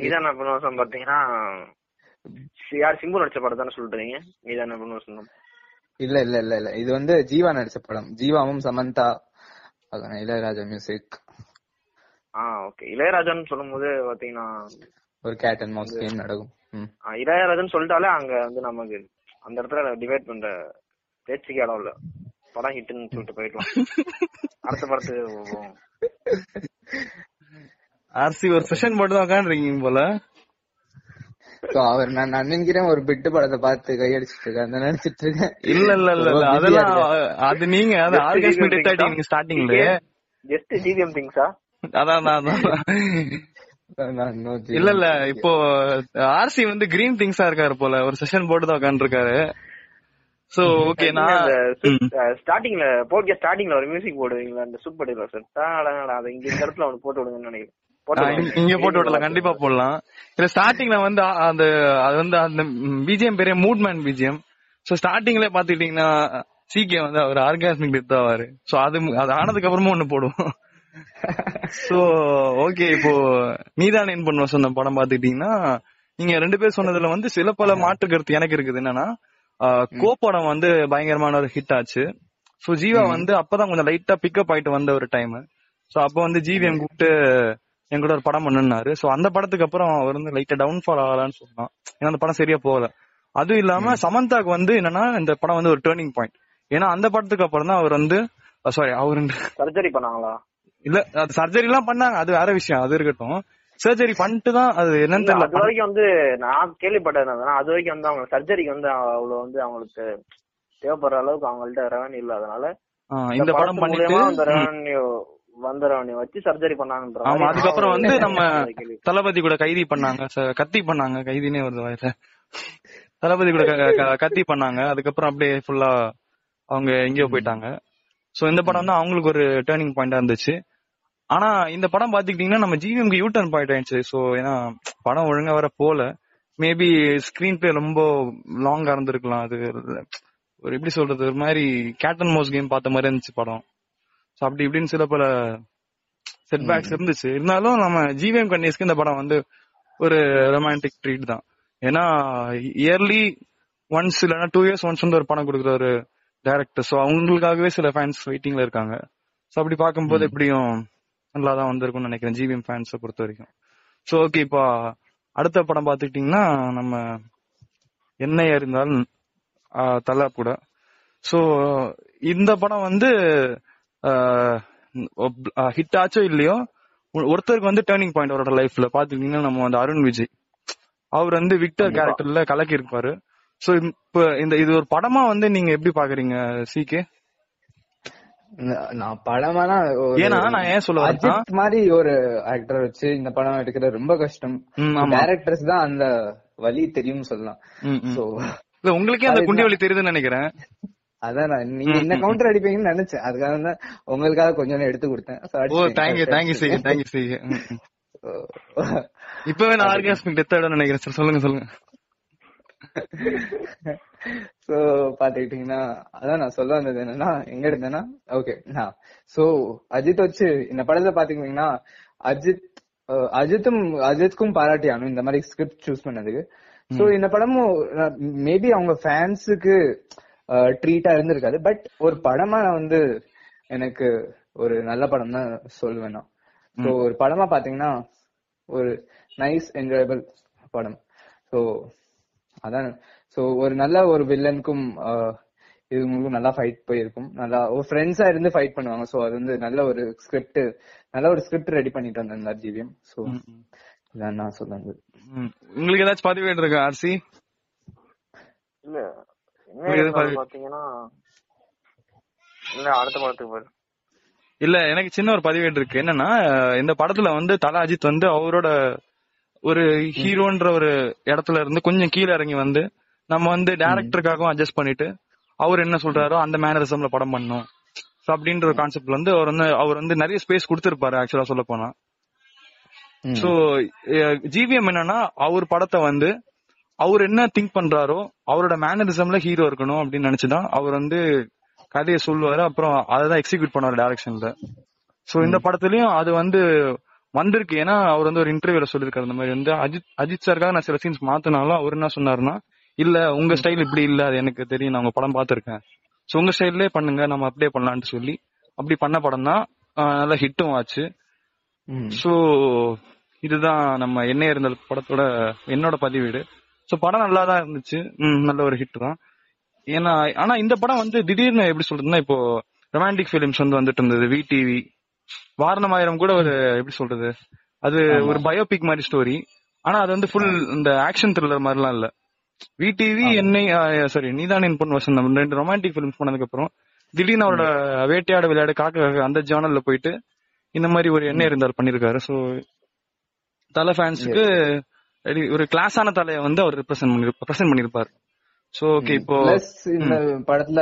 நீதான பண்ணுவோம் பாத்தீங்கன்னா சி- யார் சிம்பு நடிச்ச படம் தானே சொல்றீங்க? நீதான பண்ணுவோம் இல்ல இல்ல இல்ல இல்ல. இது வந்து ஜீவா நடிச்ச படம். ஜீவாவும் சமந்தா அதான் இளையராஜா மியூசிக் ஆ ஓகே இளையராஜான்னு சொல்லும் போது பாத்தீங்கன்னா ஒரு கேட் அண்ட் மவுஸ் கேம் நடக்கும். இளையராஜான்னு சொல்லிட்டாலே அங்க வந்து நமக்கு அந்த இடத்துல டிவைட் பண்ற பேச்சுக்கே இடம் இல்ல. படம் ஹிட்னு சொல்லிட்டு போயிடலாம். அடுத்த படத்துக்கு போவோம். ஆர்சி ஒரு செஷன் போட்டு தான் உட்காந்துருக்கீங்க போல. So, அவர் நான் நான் நினைக்கிறேன் ஒரு பிட்டு படத்தை பார்த்து கையடிச்சிட்டு இருக்கேன் அந்த நினைச்சிட்டு இருக்கேன். இல்ல இல்ல இல்ல இல்ல. அதெல்லாம். அது நீங்க அது ஆர்காஸ்மிக்? நீங்க ஸ்டார்டிங்ல ஜஸ்ட் ஜிவிஎம் திங்ஸா அதான் நான். இல்ல இல்ல. இப்போ ஆர்சி வந்து கிரீன் திங்ஸா இருக்காரு போல. ஒரு செஷன் போட்டு தான் உட்காந்துருக்காரு சோ ஓகே நான். ஸ்டார்டிங்ல போட்க ஸ்டார்டிங்ல ஒரு மியூசிக் போடுவீங்களா? அந்த சூப்பர் டீலர் சார்? அதை இங்க இந்த இடத்துல ஒன்று போட்டு விடுங்கன்னு நினைக்கிறேன். இங்க- போட்டு விடலாம். கண்டிப்பா போடலாம். இல்ல ஸ்டார்டிங்ல வந்து அந்த அது வந்து அந்த பிஜிஎம் பெரிய மூட்மேன் பிஜிஎம் சோ ஸ்டார்டிங்ல பாத்துக்கிட்டீங்கன்னா சிகே வந்து அவர் ஆர்காஸ்மிக் டெத் ஆவாரு. சோ அது அது ஆனதுக்கு அப்புறமா ஒண்ணு போடுவோம். சோ ஓகே இப்போ நீதான் என் பண்ணுவ சொன்ன படம் பாத்துக்கிட்டீங்கன்னா நீங்க ரெண்டு பேர் சொன்னதுல வந்து சில பல மாற்று கருத்து எனக்கு இருக்குது. என்னன்னா கோ படம் வந்து பயங்கரமான ஒரு ஹிட் ஆச்சு. சோ ஜீவா வந்து அப்பதான் கொஞ்சம் லைட்டா பிக்கப் ஆயிட்டு வந்த ஒரு டைம் சோ அப்ப வந்து ஜிவிஎம் கூப்பிட்டு என் கூட ஒரு படம் பண்ணுனாரு சோ அந்த படத்துக்கு அப்புறம் அவர் வந்து லைட்டா டவுன் ஃபால் ஆகலான்னு சொன்னான். ஏன்னா அந்த படம் சரியா போகல. அதுவும் இல்லாம சமந்தாக்கு வந்து என்னன்னா இந்த படம் வந்து ஒரு டேர்னிங் பாயிண்ட் ஏன்னா அந்த படத்துக்கு அப்புறம் தான் அவர் வந்து சாரி அவர் சர்ஜரி பண்ணாங்களா? இல்ல அது சர்ஜரி எல்லாம் பண்ணாங்க. அது வேற விஷயம். அது இருக்கட்டும். சர்ஜரி பண்ணிட்டு தான் அது என்னன்னு இல்ல, அது தெரியல வரைக்கும் வந்து நான் கேள்விப்பட்டது அது வரைக்கும் வந்து அவங்க சர்ஜரிக்கு வந்து அவ்வளவு வந்து அவங்களுக்கு தேவைப்படுற அளவுக்கு அவங்கள்ட்ட ரெவன்யூ இல்ல. அதனால இந்த படம் பண்ணிட்டு வச்சு சர்ஜரி பண்ணாங்கன்ற ஆமா அதுக்கப்புறம் வந்து நம்ம. தளபதி கூட கைதி பண்ணாங்க கத்தி பண்ணாங்க கைதினே வருது வாயில. தளபதி கூட கத்தி பண்ணாங்க அதுக்கப்புறம் அப்படியே ஃபுல்லா அவங்க எங்கேயோ போயிட்டாங்க. சோ இந்த படம் தான் அவங்களுக்கு ஒரு டேர்னிங் பாயிண்டா இருந்துச்சு. ஆனா இந்த படம் பாத்துக்கிட்டீங்கன்னா நம்ம ஜிவிஎம்க்கு யூ டர்ன் பாயிண்ட் ஆயிடுச்சு. சோ ஏன்னா படம் ஒழுங்கா வர போல. மேபி ஸ்கிரீன் பிளே ரொம்ப லாங்கா இருந்திருக்கலாம். அது ஒரு எப்படி சொல்றது ஒரு மாதிரி கேட்டன் மோஸ் கேம் பார்த்த மாதிரி இருந்துச்சு படம். சோ அப்படி இப்படின்னு சில பல செட்பேக்ஸ் இருந்துச்சு. இருந்தாலும் நம்ம ஜிவிஎம் கன்னியஸ்க்கு இந்த படம் வந்து ஒரு ரொமான்டிக் ட்ரீட் தான். ஏன்னா இயர்லி ஒன்ஸ் இல்லைன்னா டூ இயர்ஸ் ஒன்ஸ் வந்து ஒரு படம் கொடுக்குற ஒரு டைரக்டர் ஸோ அவங்களுக்காகவே சில ஃபேன்ஸ் வெயிட்டிங்ல இருக்காங்க. ஸோ அப்படி பார்க்கும்போது எப்படியும் நல்லா தான் வந்திருக்கும்னு நினைக்கிறேன் ஜிவிஎம் ஃபேன்ஸை பொறுத்த வரைக்கும். ஸோ ஓகே இப்போ அடுத்த படம் பார்த்துக்கிட்டிங்கன்னா நம்ம என்னையா இருந்தாலும் தலா கூட. ஸோ இந்த படம் வந்து ஹிட் ஆச்சோ இல்லையோ ஒருத்தருக்கு வந்து டேர்னிங் பாயிண்ட் அவரோட லைஃப்ல பாத்துக்கிட்டீங்கன்னா நம்ம வந்து அருண் விஜய். அவர் வந்து விக்டர் கேரக்டர்ல கலக்கி இருப்பாரு சோ இப்ப இந்த இது ஒரு படமா வந்து நீங்க எப்படி பாக்குறீங்க சிகே நான் படமானா ஏன்னா நான் ஏன் சொல்ல அஜித் மாதிரி ஒரு ஆக்டர் வச்சு இந்த படம் எடுக்கிறது ரொம்ப கஷ்டம். டேரக்டர்ஸ் தான் அந்த வழி தெரியும் சொல்லலாம். சோ உங்களுக்கே அந்த குண்டி வழி தெரியுதுன்னு நினைக்கிறேன். அதான் நீங்க என்ன கவுண்டர் அடிப்பீங்கன்னு நினைச்சேன். அதுக்காக தான் உங்களுக்காக கொஞ்சம் எடுத்து கொடுத்தேன். ஓ. இப்பவே நான் ஆர்காஸ்மிக் டெத் ஆயிடும் நினைக்கிறேன் சார் சொல்லுங்க சொல்லுங்க. சோ பாத்துக்கிட்டீங்கன்னா அதான் நான் சொல்ல வந்தது என்னன்னா எங்க இருந்தேன்னா ஓகே சோ அஜித் வச்சு இந்த படத்துல பாத்தீங்கன்னா அஜித் அஜித்தும் அஜித்க்கும் பாராட்டி ஆகணும் இந்த மாதிரி ஸ்கிரிப்ட் சூஸ் பண்ணதுக்கு. சோ இந்த படமும் மேபி அவங்க ஃபேன்ஸுக்கு ட்ரீட்டா இருந்திருக்காது. பட் ஒரு படமா நான் வந்து எனக்கு ஒரு நல்ல படம் தான் சொல்லுவேன் நான். சோ ஒரு படமா பாத்தீங்கன்னா ஒரு நைஸ் என்ஜாயபிள் படம். சோ அதான். சோ ஒரு நல்ல ஒரு வில்லனுக்கும் இவங்களுக்கும் நல்லா ஃபைட் போயிருக்கும். நல்லா ஒரு ஃப்ரெண்ட்ஸா இருந்து ஃபைட் பண்ணுவாங்க. சோ அது வந்து நல்ல ஒரு ஸ்கிரிப்ட் நல்ல ஒரு ஸ்கிரிப்ட் ரெடி பண்ணிட்டு வந்திருந்தார் ஜிவிஎம் சோ இதான் நான் சொல்ல வந்தது. ம். உங்களுக்கு ஏதாச்சும் பதிவேடு இருக்கா ஆர்சி? இல்ல. பாத்தீங்கன்னா இல்ல அடுத்த படத்துக்கு போயிரு. இல்ல எனக்கு சின்ன ஒரு பதிவேடு இருக்கு. என்னன்னா இந்த படத்துல வந்து தல அஜித் வந்து அவரோட ஒரு ஹீரோன்ற ஒரு இடத்துல இருந்து கொஞ்சம் கீழே இறங்கி வந்து நம்ம வந்து டேரக்டருக்காகவும் அட்ஜஸ்ட் பண்ணிட்டு அவர் என்ன சொல்றாரோ அந்த மேனரிசம்ல படம் பண்ணும். அப்படின்ற ஒரு கான்செப்ட்ல வந்து அவர் வந்து அவர் வந்து நிறைய ஸ்பேஸ் கொடுத்திருப்பாரு ஆக்சுவலா சொல்ல போனா. சோ ஜிவிஎம் என்னன்னா அவர் படத்தை வந்து அவர் என்ன திங்க் பண்றாரோ அவரோட மேனரிசம்ல ஹீரோ இருக்கணும் அப்படின்னு நினைச்சுதான் அவர் வந்து கதையை சொல்லுவாரு. அப்புறம் அதான் எக்ஸிக்யூட் பண்ணுவாரு டைரக்ஷன்ல சோ இந்த படத்துலயும் அது வந்து வந்திருக்கு. ஏன்னா அவர் வந்து ஒரு இன்டர்வியூல சொல்லிருக்காரு இந்த மாதிரி வந்து அஜித் அஜித் சாருக்காக நான் சில சீன்ஸ் மாத்தினாலும் அவர் என்ன சொன்னாருன்னா இல்ல உங்க ஸ்டைல் இப்படி இல்ல. அது எனக்கு தெரியும். நான் உங்க படம் பார்த்திருக்கேன். சோ உங்க ஸ்டைல்லே பண்ணுங்க. நம்ம அப்படியே பண்ணலாம்னு சொல்லி அப்படி பண்ண படம் தான் நல்ல ஹிட்டும் ஆச்சு. சோ இதுதான் நம்ம என்ன இருந்தல் படத்தோட என்னோட பதிவீடு. சோ படம் நல்லா தான் இருந்துச்சு நல்ல ஒரு ஹிட் தான். ஏன்னா ஆனா இந்த படம் வந்து திடீர்னு எப்படி சொல்றதுன்னா இப்போ ரொமான்டிக் பிலிம்ஸ் வந்து வந்துட்டு இருந்தது. வி டிவி வாரணமாயிரம் கூட ஒரு எப்படி சொல்றது அது ஒரு பயோபிக் மாதிரி ஸ்டோரி ஆனா அது வந்து ஃபுல் இந்த ஆக்ஷன் த்ரில்லர் மாதிரிலாம் இல்ல. வி டிவி என்னை சாரி நீதான் என் பொண்ணு வசந்தம். ரெண்டு ரொமான்டிக் பிலிம்ஸ் பண்ணதுக்கு அப்புறம் திடீர்னு அவரோட வேட்டையாட விளையாடு காக்க காக்க அந்த ஜானல்ல போயிட்டு இந்த மாதிரி ஒரு எண்ணெய் இருந்தால் பண்ணிருக்காரு சோ தலை ஃபேன்ஸுக்கு ஒரு கிளாஸான தலையை வந்து அவர் ரெப்ரசென்ட் பண்ணி ரெப்ரசென்ட் பண்ணிருப்பாரு சோ ஓகே இப்போ பிளஸ் இந்த படத்துல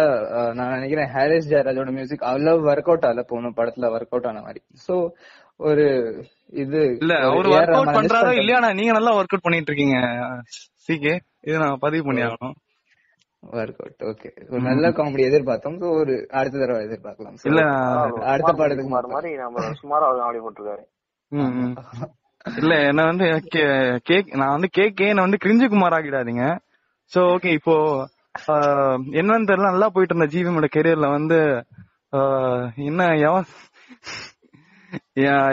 நான் நினைக்கிறேன் ஹாரிஸ் ஜெயராஜோட மியூசிக் அவ்வளவு ஒர்க் அவுட் ஆகல போன படத்துல ஒர்க் அவுட் ஆன மாதிரி. சோ ஒரு இது இல்ல அவர் ஒர்க் அவுட் பண்றாரோ இல்லையா நீங்க நல்லா ஒர்க் அவுட் பண்ணிட்டு இருக்கீங்க சிகே. இது நான் பதிவு பண்ணி ஆகணும். ஒர்க் அவுட் ஓகே ஒரு நல்ல காமெடி எதிர்பார்த்தோம். சோ ஒரு அடுத்த தடவை எதிர்பார்க்கலாம். இல்ல அடுத்த படத்துக்கு மாதிரி நம்ம சுமாரா ஆடி போட்டிருக்காரு. இல்ல என்ன வந்து கே- கேக் நான் வந்து கேக்கே என்ன வந்து கிரிஞ்சு குமார் ஆகிடாதீங்க சோ ஓகே இப்போ என்னன்னு தெரியல நல்லா போயிட்டு இருந்த ஜீவியோட கெரியர்ல வந்து என்ன எவன்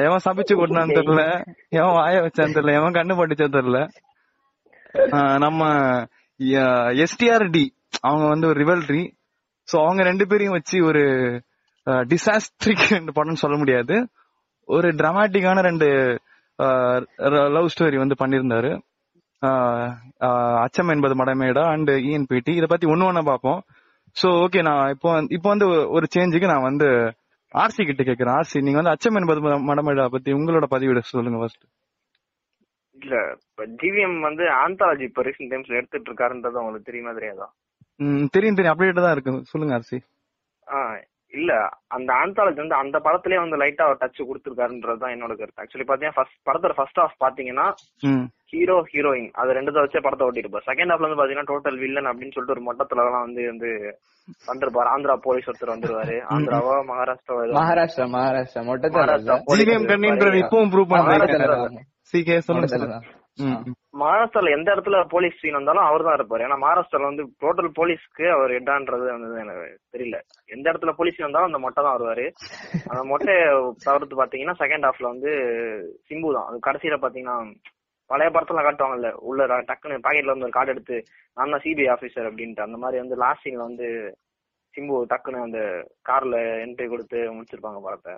எவன் சபிச்சு கொட்டினான்னு தெரியல எவன் வாய வச்சான்னு தெரியல எவன் கண்ணு பட்டுச்சான்னு தெரியல. நம்ம எஸ்டிஆர் டி அவங்க வந்து ஒரு ரிவல்ரி சோ அவங்க ரெண்டு பேரையும் வச்சு ஒரு டிசாஸ்ட்ரிக் ரெண்டு படம்னு சொல்ல முடியாது. ஒரு டிராமாட்டிக்கான ரெண்டு லவ் ஸ்டோரி வந்து பண்ணியிருந்தாரு அச்சம் என்பது மடமேடா அண்ட் இஎன்பிடி இத பத்தி ஒண்ணு ஒண்ணா பார்ப்போம் சோ ஓகே நான் இப்போ இப்போ வந்து ஒரு சேஞ்சுக்கு நான் வந்து ஆர்சி கிட்ட கேக்குறேன். ஆர்சி நீங்க வந்து அச்சம் என்பது மட- மடமேடா பத்தி உங்களோட பதிவிட சொல்லுங்க ஃபர்ஸ்ட் இல்ல ஜிவிஎம் வந்து ஆந்தாலஜி இப்ப ரீசெண்ட் டைம்ஸ்ல எடுத்துட்டு இருக்காருன்றது உங்களுக்கு தெரியுமா தெரியாதா? தெரியும் தெரியும். அப்டேட் தான் இருக்கு. சொல்லுங்க ஆர்சி ஆ, இல்ல அந்த ஆந்தாலஜி வந்து அந்த படத்திலேயே வந்து லைட்டா ஒரு டச் கொடுத்துருக்காருன்றது தான் என்னோட கருத்து. ஆக்சுவலி பாத்தீங்கன்னா ஃபர்ஸ்ட் படத்தோட ஃபர்ஸ்ட் ஹாஃப் பாத்தீங்கன்னா ம். ஹீரோ ஹீரோயின் அது ரெண்டு வச்சே படத்தை ஓட்டிருப்பார் செகண்ட் ஹாஃப்ல வந்து பாத்தீங்கன்னா டோட்டல் வில்லன் அப்படின்னு சொல்லிட்டு ஒரு மொட்டத்துல எல்லாம் வந்து வந்து வந்திருப்பாரு. ஆந்திரா போலீஸ் ஒருத்தர் வந்துருவாரு. ஆந்திராவா மகாராஷ்டிராவா மகாராஷ்டிரா மகாராஷ்டிரா மொட்டை மகாராஷ்டிரா police ஜிவிஎம் கண்ணின்றது வந்துருப்பாரு. இப்பவும் சொல்லுங்க. மொட்டை. மகாராஷ்டிரால எந்த இடத்துல போலீஸ் சீன் வந்தாலும் அவர் தான் இருப்பாரு. ஏன்னா மகாராஷ்டிரால வந்து டோட்டல் போலீஸ்க்கு அவர் எட்டான்றது வந்து எனக்கு தெரியல. எந்த இடத்துல போலீஸ் வந்தாலும் அந்த மொட்டை தான் வருவாரு. அந்த மொட்டையை தவிர்த்து பாத்தீங்கன்னா செகண்ட் ஹாஃப்ல வந்து சிம்பு தான். அது கடைசியில பாத்தீங்கன்னா பழைய படத்துல காட்டுவாங்கல்ல உள்ள டக்குன்னு பாக்கெட்ல வந்து ஒரு கார்டு எடுத்து நான் தான் சிபிஐ ஆபீசர் அப்படின்ட்டு அந்த மாதிரி வந்து லாஸ்ட் சீன்ல வந்து சிம்பு டக்குன்னு அந்த கார்ல என்ட்ரி கொடுத்து முடிச்சிருப்பாங்க படத்தை.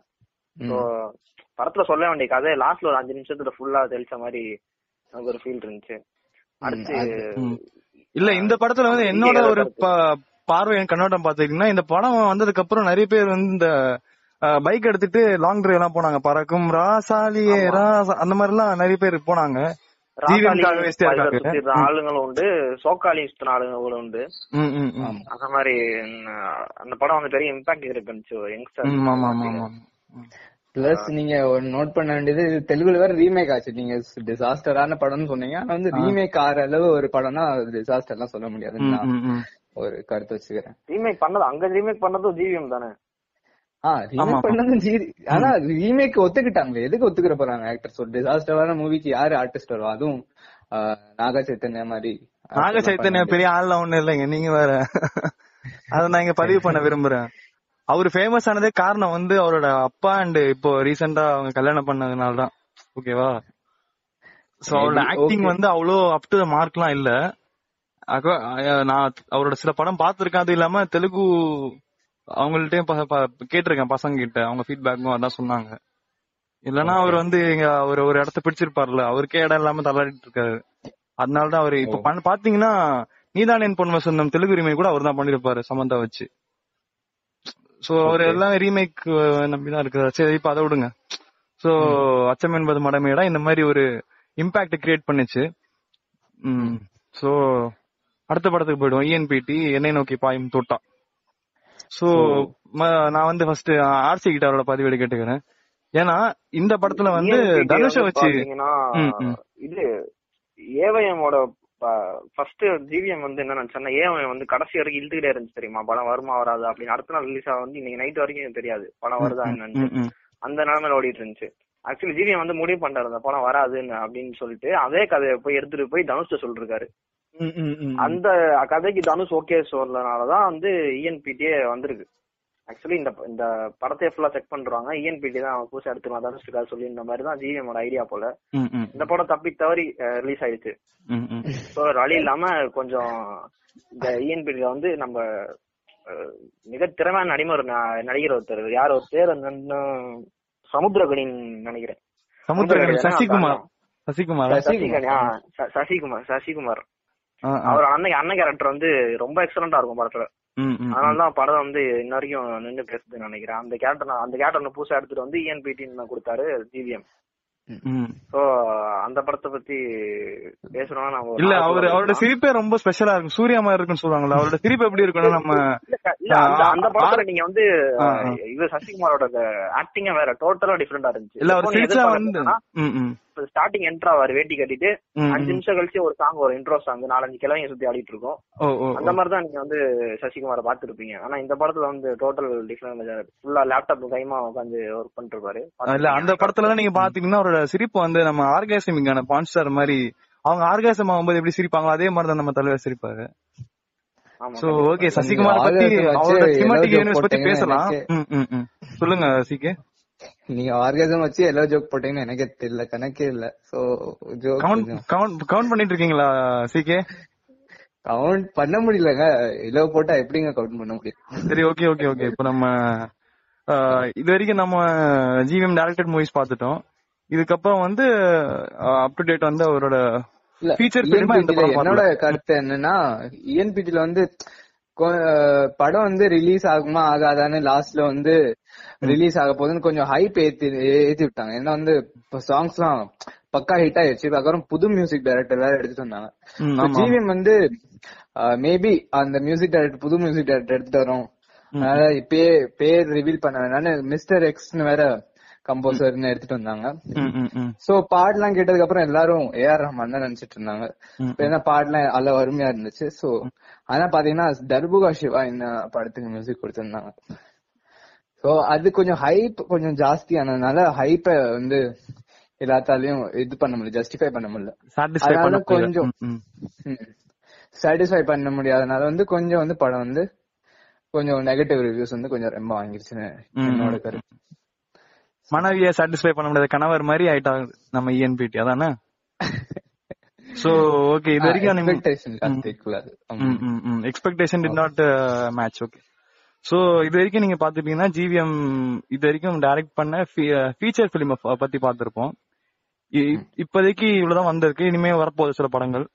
படத்துல சொல்ல வேண்டிய கதை லாஸ்ட்ல ஒரு அஞ்சு நிமிஷத்துல ஃபுல்லா தெளிச்ச மாதிரி எனக்கு ஒரு ஃபீல் இருந்துச்சு. அடுத்து. இல்ல இந்த படத்துல வந்து என்னோட ஒரு ப- பார்வை என் கண்ணோட்டம் பாத்தீங்கன்னா இந்த படம் வந்ததுக்கு அப்புறம் நிறைய பேர் வந்து இந்த பைக் எடுத்துட்டு லாங் டிரைவ் எல்லாம் போனாங்க. பறக்கும் ராசாலியே ராசா அந்த மாதிரி எல்லாம் நிறைய பேர் போனாங்க. ஆளுங்களும் உண்டு. சோக்காலி சுத்தின ஆளுங்களும் உண்டு. ம், ம், ம். அந்த மாதிரி அந்த படம் வந்து பெரிய இம்பாக்ட் இருக்குன்னு யங்ஸ்டர். பிளஸ் நீங்க ஒரு நோட் பண்ண வேண்டியது தெலுங்குல வேற ரீமேக் ஆச்சு. நீங்க டிசாஸ்டரான படம்னு சொன்னீங்க. ஆனா வந்து ரீமேக் ஆற அளவு ஒரு படம்னா டிசாஸ்டர் எல்லாம் சொல்ல முடியாதுன்னு ம், நான் ம், ம். ஒரு கருத்து வச்சுக்கிறேன். ரீமேக் பண்ணது அங்க ரீமேக் பண்ணதும் ஜிவிஎம் தானே? ஆ ஆமா. ரீமேக் பண்ணது ஜீ- ஆனா ரீமேக் ஒத்துக்கிட்டாங்களே. எதுக்கு ஒத்துக்கிற போறாங்க ஆக்டர்ஸ் ஒரு டிசாஸ்டரான மூவிக்கு யாரு ஆர்டிஸ்ட் வருவா? அதுவும் நாக சைத்தன்யா மாதிரி. நாக சைத்தன்யா பெரிய ஆள்லாம் ஒண்ணு இல்லைங்க. நீங்க வேற. அத நான் இங்க பதிவு பண்ண விரும்புறேன். அவரு ஃபேமஸ் ஆனதே காரணம் வந்து அவரோட அப்பா அண்ட் இப்போ ரீசெண்டா அவங்க கல்யாணம் பண்ணதுனால தான் ஓகேவா சோ அவரோட ஆக்டிங். வந்து அவ்வளோ அப் டு மார்க்லாம் இல்ல. நான் அவரோட சில படம் பார்த்திருக்கேன். அது இல்லாம தெலுங்கு அவங்கள்ட்டயும் கேட்டிருக்கேன் பசங்க கிட்ட அவங்க ஃபீட்பேக்கும் அதான் சொன்னாங்க. இல்லனா அவர் வந்து இங்க அவர் ஒரு இடத்த பிடிச்சிருப்பார்ல. அவருக்கே இடம் இல்லாம தள்ளாடிட்டு இருக்காரு. அதனாலதான் அவரு இப்ப பாத்தீங்கன்னா நீதான் என் பொண்ணு வசந்தம் தெலுங்கு ரீமேக் கூட அவர் தான் பண்ணிருப்பாரு சமந்தா வச்சு. சோ அவர் எல்லாம் ரீமேக் நம்பிதான் இருக்காரு. சரி இப்ப அதை விடுங்க. சோ அச்சம் என்பது மடமேடா இந்த மாதிரி ஒரு இம்பாக்ட் கிரியேட் பண்ணுச்சு. ம். சோ அடுத்த படத்துக்கு போயிடுவோம். இஎன்பிடி என்னை நோக்கி பாயும் தோட்டா. சோ நான் வந்து ஃபர்ஸ்ட் ஆர்சி கிட்டாரோட பதிவேடு கேட்டுக்கிறேன். ஏன்னா இந்த படத்துல வந்து ENPT தனுஷ வச்சு. இது ஏவைஎமோட ஃபர்ஸ்ட் ஜிவிஎம் வந்து என்ன நினைச்சேன்னா ஏன் வந்து கடைசி வரைக்கும் இழுத்துக்கிட்டே இருந்துச்சு தெரியுமா? படம் வருமா வராது? அப்படின்னு அடுத்த நாள் ரிலீஸ் ஆக வந்து இன்னைக்கு நைட் வரைக்கும் தெரியாது. படம் வருதா என்னன்னு. அந்த நிலைமையில ஓடிட்டு இருந்துச்சு. ஆக்சுவலி ஜிவிஎம் வந்து முடிவு பண்றாரு அந்த படம் வராதுன்னு அப்படின்னு சொல்லிட்டு அதே கதையை போய் எடுத்துட்டு போய் தனுஷ்ட சொல்லிருக்காரு. அந்த கதைக்கு தனுஷ் ஓகே சொல்லனாலதான் வந்து இஎன்பிடியே வந்திருக்கு. ஆக்சுவலி இந்த இந்த படத்தை ஃபுல்லா செக் பண்றாங்க இஎன்பிடி தான் புதுசா எடுத்துக்கலாம் தனுஷ்காக சொல்லி இந்த மாதிரி தான் ஜிவிஎமோட ஐடியா போல. இந்த படம் தப்பி தவறி ரிலீஸ் ஆயிடுச்சு. ஸோ வழி இல்லாம கொஞ்சம் இந்த இஎன்பிடில வந்து நம்ம மிக திறமையான நடிகர் நடிகர் ஒருத்தர். யார் ஒரு பேர் வந்து சமுத்திரகனின்னு நினைக்கிறேன். சமுத்திரகனி சசிகுமார். சசிகுமார்? சசிகுமார் சசிகுமார். ஆ. அவர் அண்ணன் அண்ணன் கேரக்டர் வந்து ரொம்ப எக்ஸலண்டா இருக்கும் படத்துல. ம், ம், அதனால தான் படம் வந்து இன்ன வரைக்கும் நின்று பேசுதுன்னு நினைக்கிறேன் அந்த கேரக்டர் அந்த கேரக்டர் புதுசா எடுத்துட்டு வந்து இஎன்பிடின்னு கொடுத்தாரு ஜிவிஎம். சோ அந்த படத்தை பத்தி பேசணும்னா ஒரு இல்ல அவரு அவரோட. சிரிப்பே ரொம்ப ஸ்பெஷலா இருக்கும் சூர்யா மாதிரி இருக்குன்னு சொல்லுவாங்கல்ல அவரோட சிரிப்பு எப்படி இருக்கும்னா நம்ம அந்த- படத்துல நீங்க வந்து. இது சசிகுமாரோட ஆக்டிங்க வேற டோட்டலா டிஃபரெண்டா இருந்துச்சு இல்ல அவர் சிரிச்சா வந்து ஸ்டார்டிங் என்ட்ரா ஆவாரு வேட்டி கட்டிட்டு அஞ்சு. நிமிஷம் கழிச்சு ஒரு சாங் ஒரு இன்ட்ரோ சாங் நாலஞ்சு கிழமைங்க சுத்தி ஆடிட்டு இருக்கோம் அந்த மாதிரி தான் நீங்க வந்து சசிகுமாரை பாத்துருப்பீங்க ஆனா இந்த படத்துல வந்து டோட்டல் டிஃபரெண்ட் ஃபுல்லா லேப்டாப் கைமா உட்காந்து ஒர்க் பண்ணிட்டு இருப்பாரு இல்ல அந்த படத்துல தான் நீங்க பாத்தீங்கன்னா அவரோட சிரிப்பு வந்து நம்ம ஆர்காசமிக்கான பான்ஸ்டார் மாதிரி அவங்க ஆர்காசம் ஆகும்போது எப்படி சிரிப்பாங்களோ அதே மாதிரி தான் நம்ம தலைவர் சிரிப்பாரு. ஆமா சோ ஓகே சசிகுமார் பத்தி அவரோட யூனிவர்ஸ் பத்தி பேசலாம். சொல்லுங்க சிகே நீங்க ஆர்காசம் வச்சு எல்லா ஜோக் போட்டீங்கன்னு எனக்கே தெரியல கணக்கே இல்ல. சோ ஜோக் கவுண்ட் கவுண்ட் பண்ணிட்டு இருக்கீங்களா சிகே கவுண்ட் பண்ண முடியலங்க. இலவ போட்டா எப்படிங்க கவுண்ட் பண்ண முடியும்? சரி ஓகே ஓகே ஓகே இப்போ நம்ம இது வரைக்கும் நம்ம ஜிவிஎம் டைரக்டட் மூவிஸ் பார்த்துட்டோம். இதுக்கப்புறம் வந்து அப் டு டேட் வந்து அவரோட ஃபீச்சர் படம் என்னோட கருத்து என்னன்னா இஎன்பிடில வந்து கொ- அஹ் படம் வந்து ரிலீஸ் ஆகுமா ஆகாதான்னு லாஸ்ட்ல வந்து ரிலீஸ் ஆக போகுதுன்னு கொஞ்சம் ஹைப் ஏத்தி ஏத்தி விட்டாங்க. ஏன்னா வந்து சாங்ஸ் எல்லாம் பக்கா ஹிட் ஆயிடுச்சு அதுக்கப்புறம் புது மியூசிக் டைரக்டர் வேற எடுத்துட்டு வந்தாங்க. ஜிவிஎம் வந்து மேபி அந்த மியூசிக் டைரக்டர் புது மியூசிக் டைரக்டர் எடுத்துட்டு வரோம். அதனால இப்பயே பேர் ரிவீல் பண்ண வேணாம்னு மிஸ்டர் எக்ஸ்னு வேற கம்போசர்னு எடுத்துட்டு வந்தாங்க. சோ பாடலாம் கேட்டதுக்கு அப்புறம் எல்லாரும் ஏஆர் ரஹ்மான் தான் நினைச்சிட்டு இருந்தாங்க ம். இப்ப என்ன பாடலாம் நல்ல அருமையா இருந்துச்சு சோ ஆனா பாத்தீங்கன்னா தர்புகா சிவா இந்த படத்துக்கு மியூசிக் கொடுத்திருந்தாங்க சோ அது கொஞ்சம் ஹைப் கொஞ்சம் ஜாஸ்தி ஆனதுனால ஹைப்ப வந்து எல்லாத்தாலையும் இது பண்ண முடியல ஜஸ்டிஃபை பண்ண முடியல அதனால. கொஞ்சம். சாட்டிஸ்ஃபை பண்ண முடியாதனால வந்து கொஞ்சம் வந்து படம் வந்து கொஞ்சம் நெகட்டிவ் ரிவ்யூஸ் வந்து கொஞ்சம் ரொம்ப வாங்கிருச்சுன்னு என்னோட. கருத்து மனைவிய சாட்டிஸ்ஃபை பண்ண முடியாத கணவர் மாதிரி ஆயிட்டாங்க நம்ம இஎன்பிடி அதானே? சோ ஓகே இது வரைக்கும் expectation expectation did not match okay so இது வரைக்கும் நீங்க பாத்துட்டீங்கன்னா ஜிவிஎம் இது வரைக்கும் டைரக்ட் பண்ண ஃபீச்சர் பிலிம் பத்தி பார்த்திருப்போம். இ- இப்போதைக்கு இவ்வளவுதான் வந்திருக்கு. இனிமே வரப்போகுது சில படங்கள்.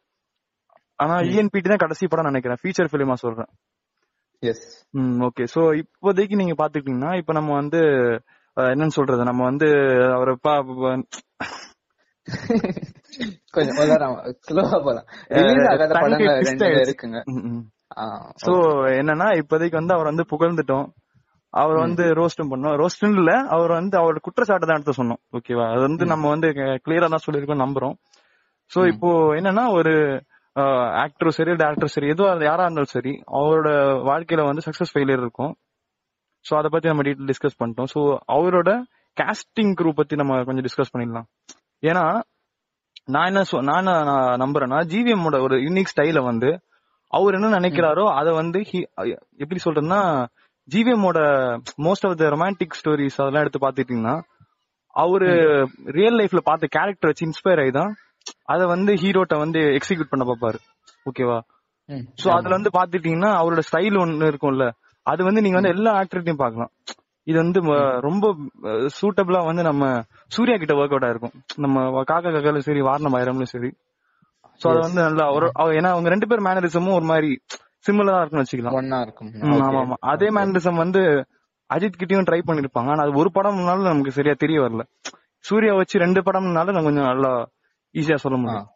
ஆனா இஎன்பிடி தான் கடைசி படம் நினைக்கிறேன். ஃபீச்சர் பிலிமா சொல்றேன். எஸ் ஓகே சோ இப்போதைக்கு நீங்க பாத்துக்கிட்டீங்கன்னா இப்ப நம்ம வந்து என்னன்னு சொல்றது? நம்ம வந்து அவரை கொஞ்சம் சோ என்னன்னா இப்போதைக்கு வந்து அவர் வந்து புகழ்ந்துட்டோம். அவர் வந்து ரோஸ்டும் பண்ணோம். ரோஸ்டும் இல்ல அவர் வந்து அவரோட குற்றச்சாட்டு தான் எடுத்து சொன்னோம். ஓகேவா அது வந்து நம்ம வந்து கிளியரா தான் சொல்லியிருக்கோம் நம்புறோம். சோ இப்போ என்னன்னா ஒரு ஆக்டரும் சரி டேரக்டரும் சரி எதுவும் யாரா இருந்தாலும் சரி அவரோட வாழ்க்கையில வந்து சக்சஸ் ஃபெயிலியர் இருக்கும். சோ அத பத்தி நம்ம டீட்டெயில் டிஸ்கஸ் பண்ணிட்டோம். சோ அவரோட காஸ்டிங் குரூ பத்தி நம்ம கொஞ்சம் டிஸ்கஸ் பண்ணிடலாம். ஏன்னா நான் என்ன நான் என்ன நான் நம்புறேன்னா ஜிவிஎம் ஓட ஒரு யூனிக் ஸ்டைல வந்து அவர் என்ன நினைக்கிறாரோ அத வந்து எப்படி சொல்றதுன்னா ஜிவிஎம் ஓட most of the romantic stories அதெல்லாம் எடுத்து பாத்துட்டீங்கன்னா அவரு ரியல் லைஃப்ல பார்த்த கேரக்டர் வச்சு இன்ஸ்பயர் ஆகி தான் அத வந்து ஹீரோட்ட வந்து எக்ஸிக்யூட் பண்ண பாப்பாரு ஓகேவா. சோ அதுல வந்து பாத்துட்டீங்கன்னா அவரோட ஸ்டைல் ஒன்னு இருக்கும்ல. அது வந்து நீங்க வந்து எல்லா ஆக்டர்கிட்டயும் பார்க்கலாம். இது வந்து ரொம்ப சூட்டபிளா வந்து நம்ம சூர்யா கிட்ட ஒர்க் அவுட் ஆயிருக்கும். நம்ம காக்கா காக்காலும் சரி வாரணம் ஆயிரம்லும் சரி. சோ அது வந்து நல்லா ஒரு அவ- ஏன்னா அவங்க ரெண்டு பேர் மேனரிசமும் ஒரு மாதிரி சிமிலரா இருக்கும்னு வச்சுக்கலாம். ஒன்னா இருக்கும். ஆமா ஆமா. அதே மேனரிசம் வந்து அஜித் கிட்டயும் ட்ரை பண்ணிருப்பாங்க. ஆனா அது ஒரு படம்னாலும் நமக்கு சரியா தெரிய வரல. சூர்யா வச்சு ரெண்டு படம்னாலும் நான் கொஞ்சம் நல்லா ஈஸியா சொல்ல முடியும்.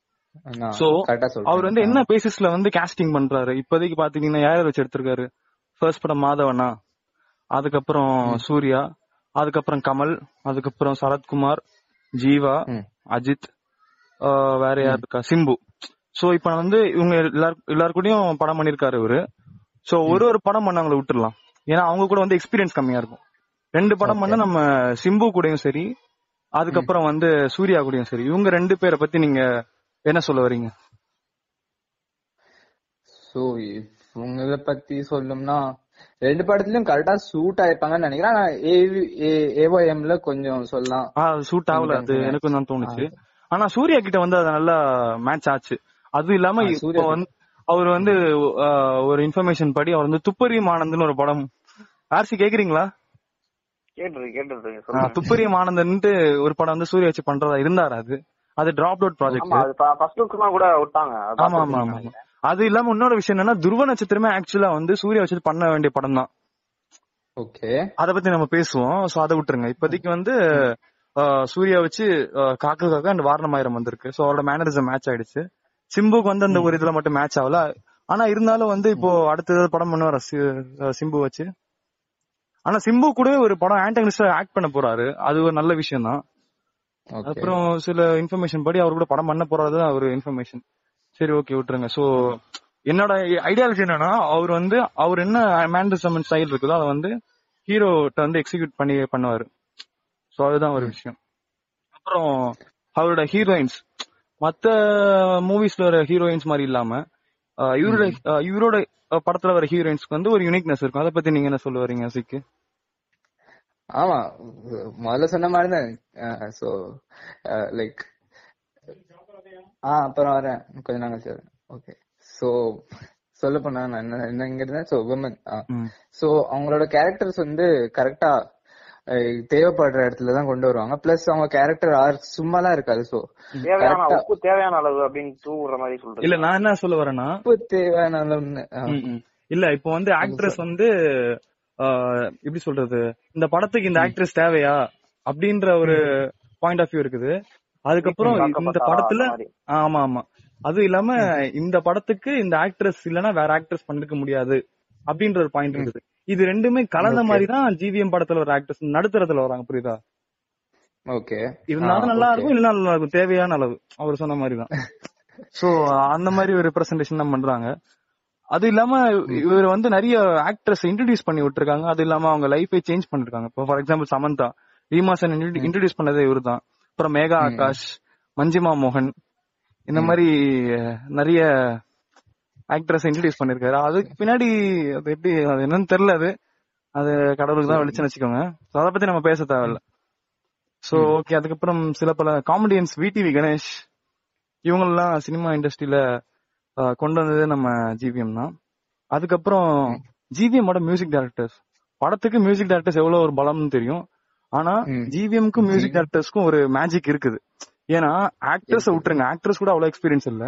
கரெக்டா அவர் வந்து என்ன பேசிஸ்ல வந்து காஸ்டிங் பண்றாரு? இப்போதைக்கு பாத்தீங்கன்னா யார வச்சு எடுத்திருக்காரு? ஃபர்ஸ்ட் படம் மாதவனா அதுக்கப்புறம் சூர்யா அதுக்கப்புறம் கமல் அதுக்கப்புறம் சரத்குமார் ஜீவா. அஜித் வேற யார் இருக்கா? சிம்பு. சோ இப்ப வந்து இவங்க எல்லார் எல்லார் கூடயும் படம் பண்ணிருக்காரு இவரு. சோ ஒரு ஒரு படம் பண்ணவங்கள விட்டுறலாம். ஏன்னா அவங்க கூட வந்து எக்ஸ்பீரியன்ஸ் கம்மியா இருக்கும். ரெண்டு படம் பண்ண நம்ம சிம்பு கூடயும் சரி அதுக்கப்புறம் வந்து சூர்யா கூடயும் சரி இவங்க ரெண்டு பேரை பத்தி நீங்க என்ன சொல்ல வரீங்க? சோ இவங்கள பத்தி சொல்லணும்னா ரெண்டு படத்துலயும் கரெக்டா சூட் ஆயிருப்பாங்கன்னு நினைக்கிறேன். ஆனா ஏஓஎம்ல கொஞ்சம் சொல்லலாம். ஆ சூட் ஆகல. அது எனக்கும் தான் தோணுச்சு. ஆனா சூர்யா கிட்ட வந்து அது நல்லா மேட்ச் ஆச்சு. அது இல்லாம இப்போ சூர்யா வந்து அவர் வந்து ஒரு இன்ஃபர்மேஷன் படி அவர் வந்து துப்பறியும் ஆனந்த்னு ஒரு படம். ஆர்சி கேக்குறீங்களா? துப்பறியும் ஆனந்தன்ட்டு ஒரு படம் வந்து சூர்யா வச்சு பண்றதா இருந்தாரு அது. அது டிராப் அவுட் ப்ராஜெக்ட் ஆமா அது ஃபர்ஸ்ட் லுக்மா கூட விட்டாங்க. அது ஆமா. ஆமா. அது இல்லாம இன்னொரு விஷயம் என்னன்னா துருவ நட்சத்திரமே ஆக்சுவலா வந்து சூர்யா வச்சு பண்ண வேண்டிய படம் தான். ஓகே. அத பத்தி நம்ம பேசுவோம். சோ அதை விட்டுருங்க. இப்போதைக்கு வந்து சூர்யா வச்சு காக்கு காக்க அண்ட் வாரணமாயிரம் வந்திருக்கு. சோ அவரோட மேனரிசம் மேட்ச் ஆயிடுச்சு. சிம்புக்கு வந்து அந்த ஒரு இதுல மட்டும் மேட்ச் ஆகல. ஆனா இருந்தாலும் வந்து இப்போ அடுத்த படம் பண்ணுவார் சிம்பு வச்சு. ஆனா சிம்பு கூடவே ஒரு படம் ஆண்டகனிஸ்டா ஆக்ட் பண்ண போறாரு. அது ஒரு நல்ல விஷயம் தான். அப்புறம் சில இன்ஃபர்மேஷன் படி அவர் கூட படம் பண்ண போறது தான் ஒரு இன்ஃபர்மேஷன் சரி ஓகே விட்டுருங்க. சோ என்னோட ஐடியாலஜி என்னன்னா அவர் வந்து அவர் என்ன மேண்டசமன் ஸ்டைல் இருக்குதோ அதை வந்து ஹீரோட்ட வந்து எக்ஸிக்யூட் பண்ணி பண்ணுவாரு. சோ அதுதான் ஒரு விஷயம். அப்புறம் அவரோட ஹீரோயின்ஸ் மத்த மூவிஸ்ல வர ஹீரோயின்ஸ் மாதிரி இல்லாம இவரோட இவரோட படத்துல வர ஹீரோயின்ஸ்க்கு வந்து ஒரு யூனிக்னஸ் இருக்கும். அதை பத்தி நீங்க என்ன சொல்ல வரீங்க சிக்கு ஆமா. முதல்ல சொன்ன மாதிரிதான். சோ லைக் ஆ அப்புறம் வரேன். கொஞ்ச நாள் கழிச்சு வரேன். ஓகே சோ சொல்ல போனா நான் என்ன என்னங்க இருந்தேன் சோ விமன் ம். சோ அவங்களோட கேரக்டர்ஸ் வந்து கரெக்டா தேவைப்படுற இடத்துல தான் கொண்டு வருவாங்க. பிளஸ் அவங்க கேரக்டர் ஆர் சும்மாலாம் இருக்காது. சோ தேவையான உப்பு தேவையான அளவு அப்படின்னு தூவுற மாதிரி சொல்றேன் இல்ல நான் என்ன சொல்ல வரேன்னா உப்பு தேவையான அளவுன்னு. இல்ல இப்போ வந்து ஆக்ட்ரஸ் வந்து எப்படி சொல்றது? இந்த படத்துக்கு இந்த ஆக்ட்ரஸ் தேவையா? அப்படின்ற ஒரு பாயிண்ட் ஆஃப் வியூ இருக்குது. அதுக்கப்புறம் இந்த படத்துல. ஆமா ஆமா. அது இல்லாம இந்த படத்துக்கு இந்த ஆக்ட்ரஸ் இல்லனா வேற ஆக்ட்ரஸ் பண்ணிருக்க முடியாது அப்படின்ற ஒரு பாயிண்ட் இருக்குது இது ரெண்டுமே கலந்த. மாதிரி தான் ஜிவிஎம் படத்துல ஒரு ஆக்ட்ரஸ் நடுத்தரத்துல வராங்க புரியுதா? ஓகே இருந்தாலும் நல்லா. இருக்கும் இல்லனா நல்லா இருக்கும். தேவையான அளவு. அவர் சொன்ன மாதிரி தான். சோ அந்த மாதிரி ஒரு ரெப்ரசன்டேஷன் தான் பண்றாங்க. அது இல்லாம இவர் வந்து நிறைய ஆக்ட்ரஸ் இன்ட்ரடியூஸ் பண்ணி விட்டுருக்காங்க. அது இல்லாம அவங்க லைஃபை சேஞ்ச் பண்ணிருக்காங்க. இப்போ for example Samantha Reema Sen introduce பண்ணதே இவரு தான் அப்புறம் மேகா ஆகாஷ் மஞ்சிமா மோகன் இந்த மாதிரி நிறைய ஆக்ட்ரஸ் இன்ட்ரடியூஸ் பண்ணிருக்காரு. அதுக்கு பின்னாடி அது எப்படி அது என்னன்னு தெரியல அது. அது கடவுளுக்கு தான் வெளிச்சம் வச்சுக்கோங்க. அத பத்தி நம்ம பேச தேவையில்ல. சோ ஓகே அதுக்கப்புறம் சில பல காமெடியன்ஸ் விடிவி கணேஷ் இவங்கெல்லாம் சினிமா இண்டஸ்ட்ரியில கொண்டு வந்தது நம்ம ஜிவிஎம் தான். அதுக்கப்புறம் ஜிவிஎம்மோட மியூசிக் டைரக்டர்ஸ் படத்துக்கு மியூசிக் டைரக்டர்ஸ் எவ்வளவு ஒரு பலம்னு தெரியும். ஆனா. ஜிவிஎம்க்கும் மியூசிக் டைரக்டர்ஸ்க்கும் ஒரு மேஜிக் இருக்குது. ஏன்னா ஆக்டர்ஸ் விட்டுருங்க. ஆக்டர்ஸ் கூட அவ்வளவு எக்ஸ்பீரியன்ஸ் இல்ல.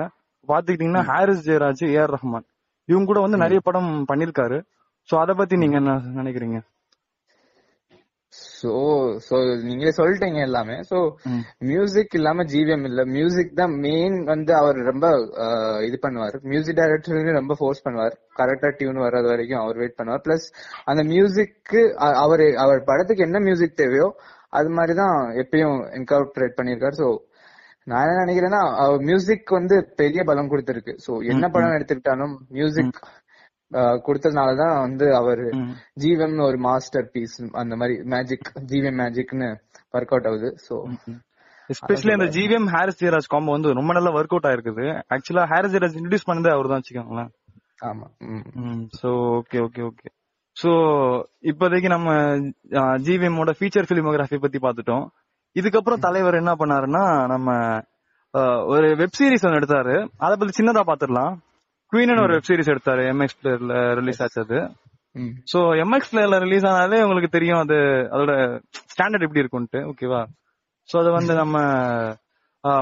பாத்துக்கிட்டீங்கன்னா ஹாரிஸ் ஜெயராஜ் ஏஆர் ரஹ்மான் இவங்க கூட வந்து நிறைய படம் பண்ணிருக்காரு சோ அத பத்தி நீங்க என்ன நினைக்கிறீங்க? சோ சோ நீங்களே சொல்லிட்டீங்க எல்லாமே. சோ. மியூசிக் இல்லாம ஜிவிஎம் இல்ல. மியூசிக் தான் மெயின் வந்து அவர் ரொம்ப இது பண்ணுவார். மியூசிக் டைரக்டர் ரொம்ப ஃபோர்ஸ் பண்ணுவார். கரெக்டா டியூன் வர்றது வரைக்கும் அவர் வெயிட் பண்ணுவார். பிளஸ் அந்த மியூசிக்கு அவர் அவர் படத்துக்கு என்ன மியூசிக் தேவையோ அது மாதிரிதான் எப்பயும் இன்கார்பரேட் பண்ணிருக்காரு சோ நான் என்ன நினைக்கிறேன்னா மியூசிக் வந்து பெரிய பலம் கொடுத்திருக்கு. சோ என்ன படம் எடுத்துக்கிட்டாலும் மியூசிக் கொடுத்ததுனாலதான் வந்து அவரு ம். ஜீவன் ஒரு மாஸ்டர் பீஸ் அந்த மாதிரி மேஜிக் ஜீவன் மேஜிக்னு ஒர்க் அவுட் ஆகுது. சோ எஸ்பெஷலி அந்த ஜிவிஎம் ஹாரிஸ் ஜெயராஜ் காம்போ வந்து ரொம்ப நல்லா ஒர்க் அவுட் ஆயிருக்குது. ஆக்சுவலா ஹாரிஸ் ஜெயராஜ் இன்ட்ரடியூஸ் பண்ணதே அவர் தான் வச்சுக்கோங்களேன். ஆமா. So okay okay okay so இப்போதைக்கு நம்ம ஜிவிஎம்மோட ஃபீச்சர் பிலிமோகிராஃபி பத்தி பார்த்துட்டோம். இதுக்கப்புறம் தலைவர் என்ன பண்ணாருன்னா நம்ம ஒரு வெப் சீரிஸ் ஒன்று எடுத்தாரு. அத பத்தி சின்னதா பாத்துடலாம் குவீன் ஒரு வெப் சீரிஸ் எடுத்தாரு எம்எக்ஸ் பிளேயர்ல ரிலீஸ் ஆச்சு அது. சோ எம்எக்ஸ் பிளேயர்ல ரிலீஸ் ஆனாலே உங்களுக்கு தெரியும் அது அதோட ஸ்டாண்டர்ட் எப்படி இருக்கும்ட்டு ஓகேவா சோ அது வந்து நம்ம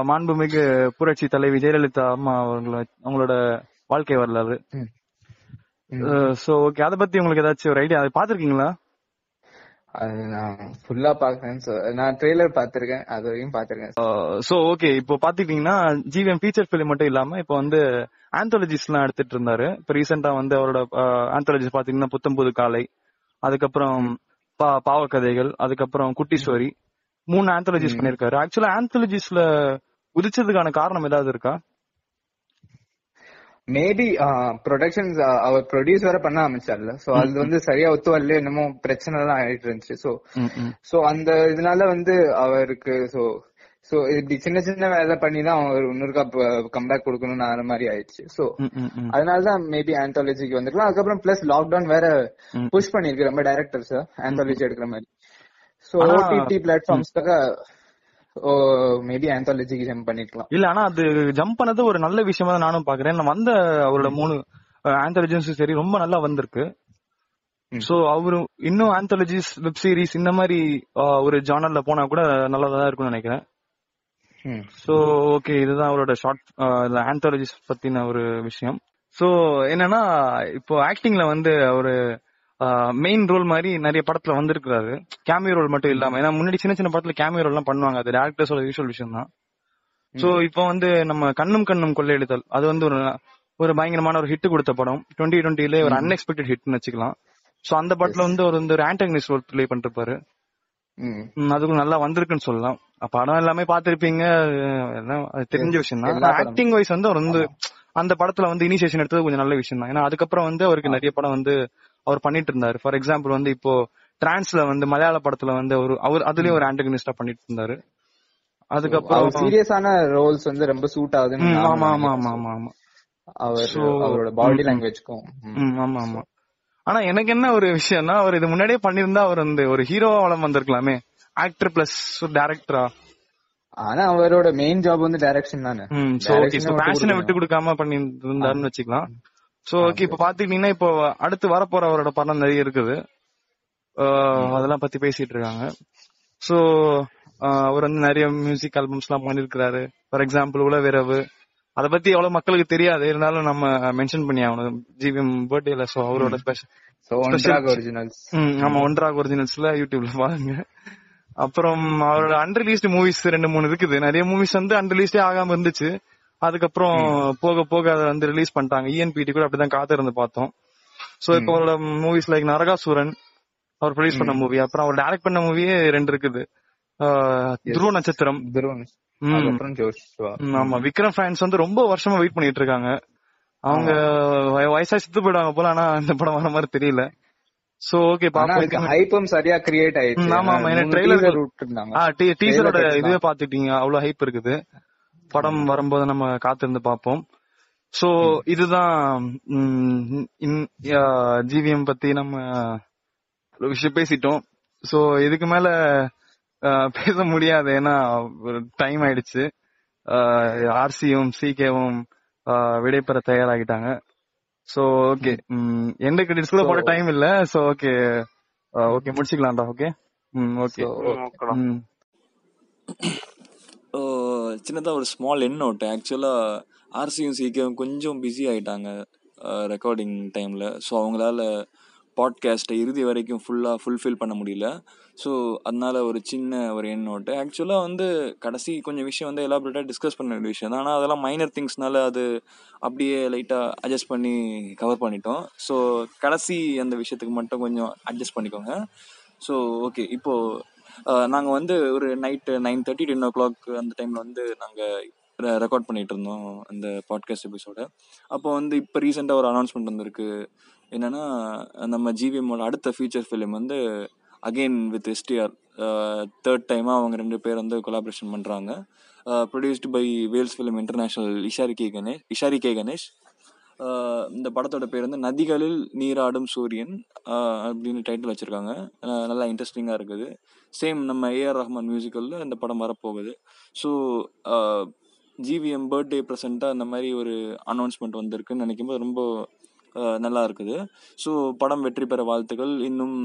மாண்புமிகு புரட்சி தலைவி ஜெயலலிதா அம்மா அவங்கள அவங்களோட வாழ்க்கை வரலாறு. சோ ஓகே அத பத்தி உங்களுக்கு ஏதாச்சும் ஒரு ஐடியா அதை பாத்திருக்கீங்களா அது நான் ஃபுல்லா பாக்குறேன் So, நான் ட்ரெய்லர் பாத்திருக்கேன் அது வரைக்கும் பாத்திருக்கேன் சோ ஓகே இப்போ பாத்துக்கிட்டீங்கன்னா ஜிவிஎம் ஃபீச்சர் பிலிம் மட்டும் இல்லாம இப்போ வந்து ஆந்தாலஜிஸ் எல்லாம் எடுத்துட்டு இருந்தாரு இப்போ ரீசெண்டா வந்து அவரோட ஆந்தாலஜிஸ் பாத்தீங்கன்னா புத்தம் புது காலை அதுக்கப்புறம் பா- பாவக்கதைகள் அதுக்கப்புறம் குட்டி ஸ்டோரி மூணு ஆந்தாலஜிஸ் பண்ணிருக்காரு. ஆக்சுவலா ஆந்தாலஜிஸ்ல உதிச்சதுக்கான காரணம் ஏதாவது இருக்கா? மேபி ப்ரொடக்ஷன்ஸ் அவர் ப்ரொடியூஸ் வேற பண்ண ஆரம்பிச்சார்ல. சோ அது வந்து சரியா ஒத்து வரல என்னமோ பிரச்சனை எல்லாம் ஆயிட்டு இருந்துச்சு. சோ. சோ அந்த இதனால வந்து அவருக்கு சோ சோ இப்படி சின்ன சின்ன வேலை பண்ணி தான் அவர் இன்னொருக்கா கம்பேக் கொடுக்கணும்னு ஆன மாதிரி ஆயிடுச்சு. சோ. அதனாலதான் மேபி ஆந்தாலஜிக்கு வந்துக்கலாம் அதுக்கப்புறம் பிளஸ் லாக்டவுன் வேற. புஷ் பண்ணிருக்கு நம்ம டைரக்டர்ஸ் ஆந்தாலஜி எடுக்கிற மாதிரி. சோ ஓடிடி பிளாட்ஃபார்ம்ஸ்க்காக மேபி ஆந்தாலஜிக்கு ஜம்ப் பண்ணிருக்கலாம் இல்ல ஆனா அது ஜம்ப் பண்ணது ஒரு நல்ல விஷயமா தான் நானும் பாக்குறேன். வந்த அவரோட மூணு ஆந்தாலஜிஸும் சரி ரொம்ப நல்லா வந்திருக்கு. சோ அவரு இன்னும் ஆந்தாலஜிஸ் வெப் சீரிஸ் இந்த மாதிரி ஒரு ஜானர்ல போனா கூட நல்லதா இருக்கும்னு நினைக்கிறேன். சோ ஓகே இதுதான் அவரோட ஷார்ட் ஆந்தாலஜிஸ் பத்தின ஒரு விஷயம். சோ என்னன்னா இப்போ ஆக்டிங்ல வந்து அவரு மெயின் ரோல் மாதிரி நிறைய படத்துல வந்திருக்கிறாரு. கேமியோ ரோல் மட்டும் இல்லாம ஏன்னா முன்னாடி சின்ன சின்ன படத்துல கேமியோ ரோல் எல்லாம் பண்ணுவாங்க. அது டேரக்டர்ஸோட யூஷுவல் விஷயம் தான் சோ இப்போ வந்து நம்ம கண்ணும் கண்ணும் கொள்ளையடித்தல். அது வந்து ஒரு ஒரு பயங்கரமான ஒரு ஹிட் கொடுத்த படம். டுவெண்ட்டி டுவெண்ட்டில ஒரு அன்எக்ஸ்பெக்டட் ஹிட்னு வச்சுக்கலாம். சோ அந்த படத்துல வந்து ஒரு வந்து ஒரு ரோல் ப்ளே பண்ணிருப்பாரு. அதுக்கும் நல்லா வந்திருக்குன்னு சொல்லலாம். படம் எல்லாமே பாத்திருப்பீங்க தெரிஞ்ச விஷயம் தான். ஆக்டிங் வைஸ் வந்து அவர் வந்து அந்த படத்துல வந்து இனிஷியேஷன் எடுத்தது கொஞ்சம் நல்ல விஷயம் தான் ஏன்னா அதுக்கப்புறம் வந்து அவருக்கு நிறைய படம் வந்து அவர் பண்ணிட்டு இருந்தாரு. ஃபார் எக்ஸாம்பிள் வந்து இப்போ டிரான்ஸ்ல வந்து மலையாள படத்துல வந்து ஒரு அவர் அதுலயும் ஒரு ஆன்டகனிஸ்டா பண்ணிட்டு இருந்தாரு. அதுக்கப்புறம் சீரியஸான ரோல்ஸ் வந்து ரொம்ப சூட் ஆகுதுன்னு நான் ஆமா ஆமா. ஆமா ஆமா ஆமா. அவர் அவரோட பாடி லாங்குவேஜ்க்கும் ஆமா ஆமா. ஆனா எனக்கு என்ன ஒரு விஷயம்னா அவர் இது முன்னாடியே பண்ணிருந்தா அவர் வந்து ஒரு ஹீரோவா வளம் வந்திருக்கலாமே. ஆக்டர் பிளஸ் டேரக்டரா ஆனா அவரோட மெயின் ஜாப் வந்து டைரக்ஷன் தானே. சோ விட்டு பேஷனை விட்டு கொடுக்கணும். கொடுக்காம பண்ணி இருந்தாருன்னு வச்சுக்கலாம். சோ ஓகே இப்ப பாத்துக்கிட்டீங்கன்னா இப்போ அடுத்து வரப்போற அவரோட படம் நிறைய இருக்குது. அதெல்லாம் பத்தி பேசிட்டு இருக்காங்க. சோ அவர் வந்து நிறைய மியூசிக் ஆல்பம்ஸ் எல்லாம் பண்ணிருக்காரு ஃபார் எக்ஸாம்பிள் உளவிரவு அத பத்தி எவ்வளவு மக்களுக்கு தெரியாது. இருந்தாலும் நம்ம மென்ஷன் பண்ணி ஆகணும். ஜிவிஎம் பர்த்டேல சோ அவரோட ஸ்பெஷல் ஆமா ஒன்றாக ஒரிஜினல்ஸ்ல யூடியூப்ல பாருங்க. அப்புறம் அவரோட அன்ரிலீஸ்டு மூவிஸ் ரெண்டு மூணு இருக்குது. நிறைய மூவிஸ் வந்து அன்ரிலீஸ்டே ஆகாம இருந்துச்சு. அதுக்கப்புறம் போக போக அதை வந்து ரிலீஸ் பண்ணிட்டாங்க. இஎன்பிடி கூட அப்படிதான் காத்திருந்து பார்த்தோம். சோ இப்போ அவரோட மூவிஸ் லைக் நரகாசூரன் அவர் ப்ரொடியூஸ் பண்ண மூவி அப்புறம் அவர் டைரக்ட் பண்ண மூவியே ரெண்டு இருக்குது. துருவ நட்சத்திரம். ஆமா. விக்ரம் ஃபேன்ஸ் வந்து ரொம்ப வருஷமா வெயிட் பண்ணிட்டு இருக்காங்க. அவங்க வய- வயசா செத்து போயிடுவாங்க போல ஆனா இந்த படம் வர மாதிரி தெரியல. சோ ஓகே பாப்போம். ஹைப்பும் சரியா கிரியேட் ஆயிடுச்சு. ஆமா, ஆமா. teaser விட்டுருந்தாங்க. ஆ டீசரோட இதுவே பாத்துட்டீங்க அவ்வளவு ஹைப் இருக்குது. படம் வரும்போது நம்ம காத்திருந்து பார்ப்போம் சோ இதுதான் ஜிவிஎம் பத்தி நம்ம விஷயம் பேசிட்டோம். சோ இதுக்கு மேல பேச முடியாது. ஏன்னா டைம் ஆயிடுச்சு. ஆர்சியும் சிகேவும் விடைபெற தயாராகிட்டாங்க. சோ ஓகே எந்த கிரெடிட்ஸ் கூட போட டைம் இல்ல. சோ ஓகே ஓகே முடிச்சுக்கலாம்டா ஓகே ம் ஓகே சின்னதாக ஒரு ஸ்மால் என் நோட் ஆக்சுவலாக ஆர்சியும் சிகேவும் கொஞ்சம் பிஸி ஆயிட்டாங்க ரெக்கார்டிங் டைமில் ஸோ அவங்களால பாட்காஸ்ட்டை இறுதி வரைக்கும் ஃபுல்லாக ஃபுல்ஃபில் பண்ண முடியல. ஸோ அதனால ஒரு சின்ன ஒரு எண்ணோட்டு. நோட்டு ஆக்சுவலாக வந்து கடைசி கொஞ்சம் விஷயம் வந்து எலாபரேட்டாக டிஸ்கஸ் பண்ண வேண்டிய விஷயம் தான். ஆனால் அதெல்லாம் மைனர் திங்ஸ்னால அது அப்படியே லைட்டாக அட்ஜஸ்ட் பண்ணி கவர் பண்ணிட்டோம். ஸோ கடைசி அந்த விஷயத்துக்கு மட்டும் கொஞ்சம் அட்ஜஸ்ட் பண்ணிக்கோங்க. ஸோ ஓகே இப்போது நாங்கள் வந்து ஒரு night nine thirty ten o'clock அந்த டைமில் வந்து நாங்கள் ரெக்கார்ட் பண்ணிகிட்டு இருந்தோம் அந்த பாட்காஸ்ட் எபிசோட அப்போ வந்து இப்போ ரீசெண்டாக ஒரு அனௌன்ஸ்மெண்ட் வந்திருக்கு. என்னென்னா நம்ம ஜிவிஎம்மோட அடுத்த ஃபீச்சர் ஃபிலிம் வந்து அகெயின் வித் எஸ்டிஆர் தேர்ட் டைமாக அவங்க ரெண்டு பேர் வந்து கொலாபரேஷன் பண்ணுறாங்க produced by Vels film international Ishari K Ganesh Ishari K Ganesh இந்த படத்தோட பேர் வந்து நதிகளில் நீராடும் சூரியன் uh, அப்படின்னு டைட்டில் வச்சுருக்காங்க. Uh, நல்லா இன்ட்ரெஸ்டிங்காக இருக்குது. சேம் நம்ம ஏஆர் ரஹ்மான் மியூசிக்கலில் இந்த படம் வரப்போகுது. ஸோ ஜிவிஎம் பர்த்டே ப்ரெசண்ட்டாக அந்த மாதிரி ஒரு அனௌன்ஸ்மெண்ட் வந்திருக்குன்னு நினைக்கும்போது ரொம்ப uh, நல்லா இருக்குது. ஸோ படம் வெற்றி பெற வாழ்த்துக்கள். இன்னும்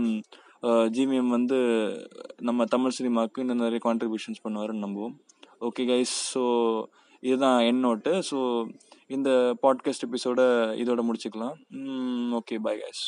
ஜிவிஎம் வந்து நம்ம தமிழ் சினிமாவுக்கு இன்னும் நிறைய கான்ட்ரிபியூஷன்ஸ் பண்ணுவாருன்னு நம்புவோம். ஓகே கைஸ் ஸோ இதுதான் என் நோட்டு ஸோ இந்த பாட்காஸ்ட் எபிசோட இதோட முடிச்சுக்கலாம். Okay bye guys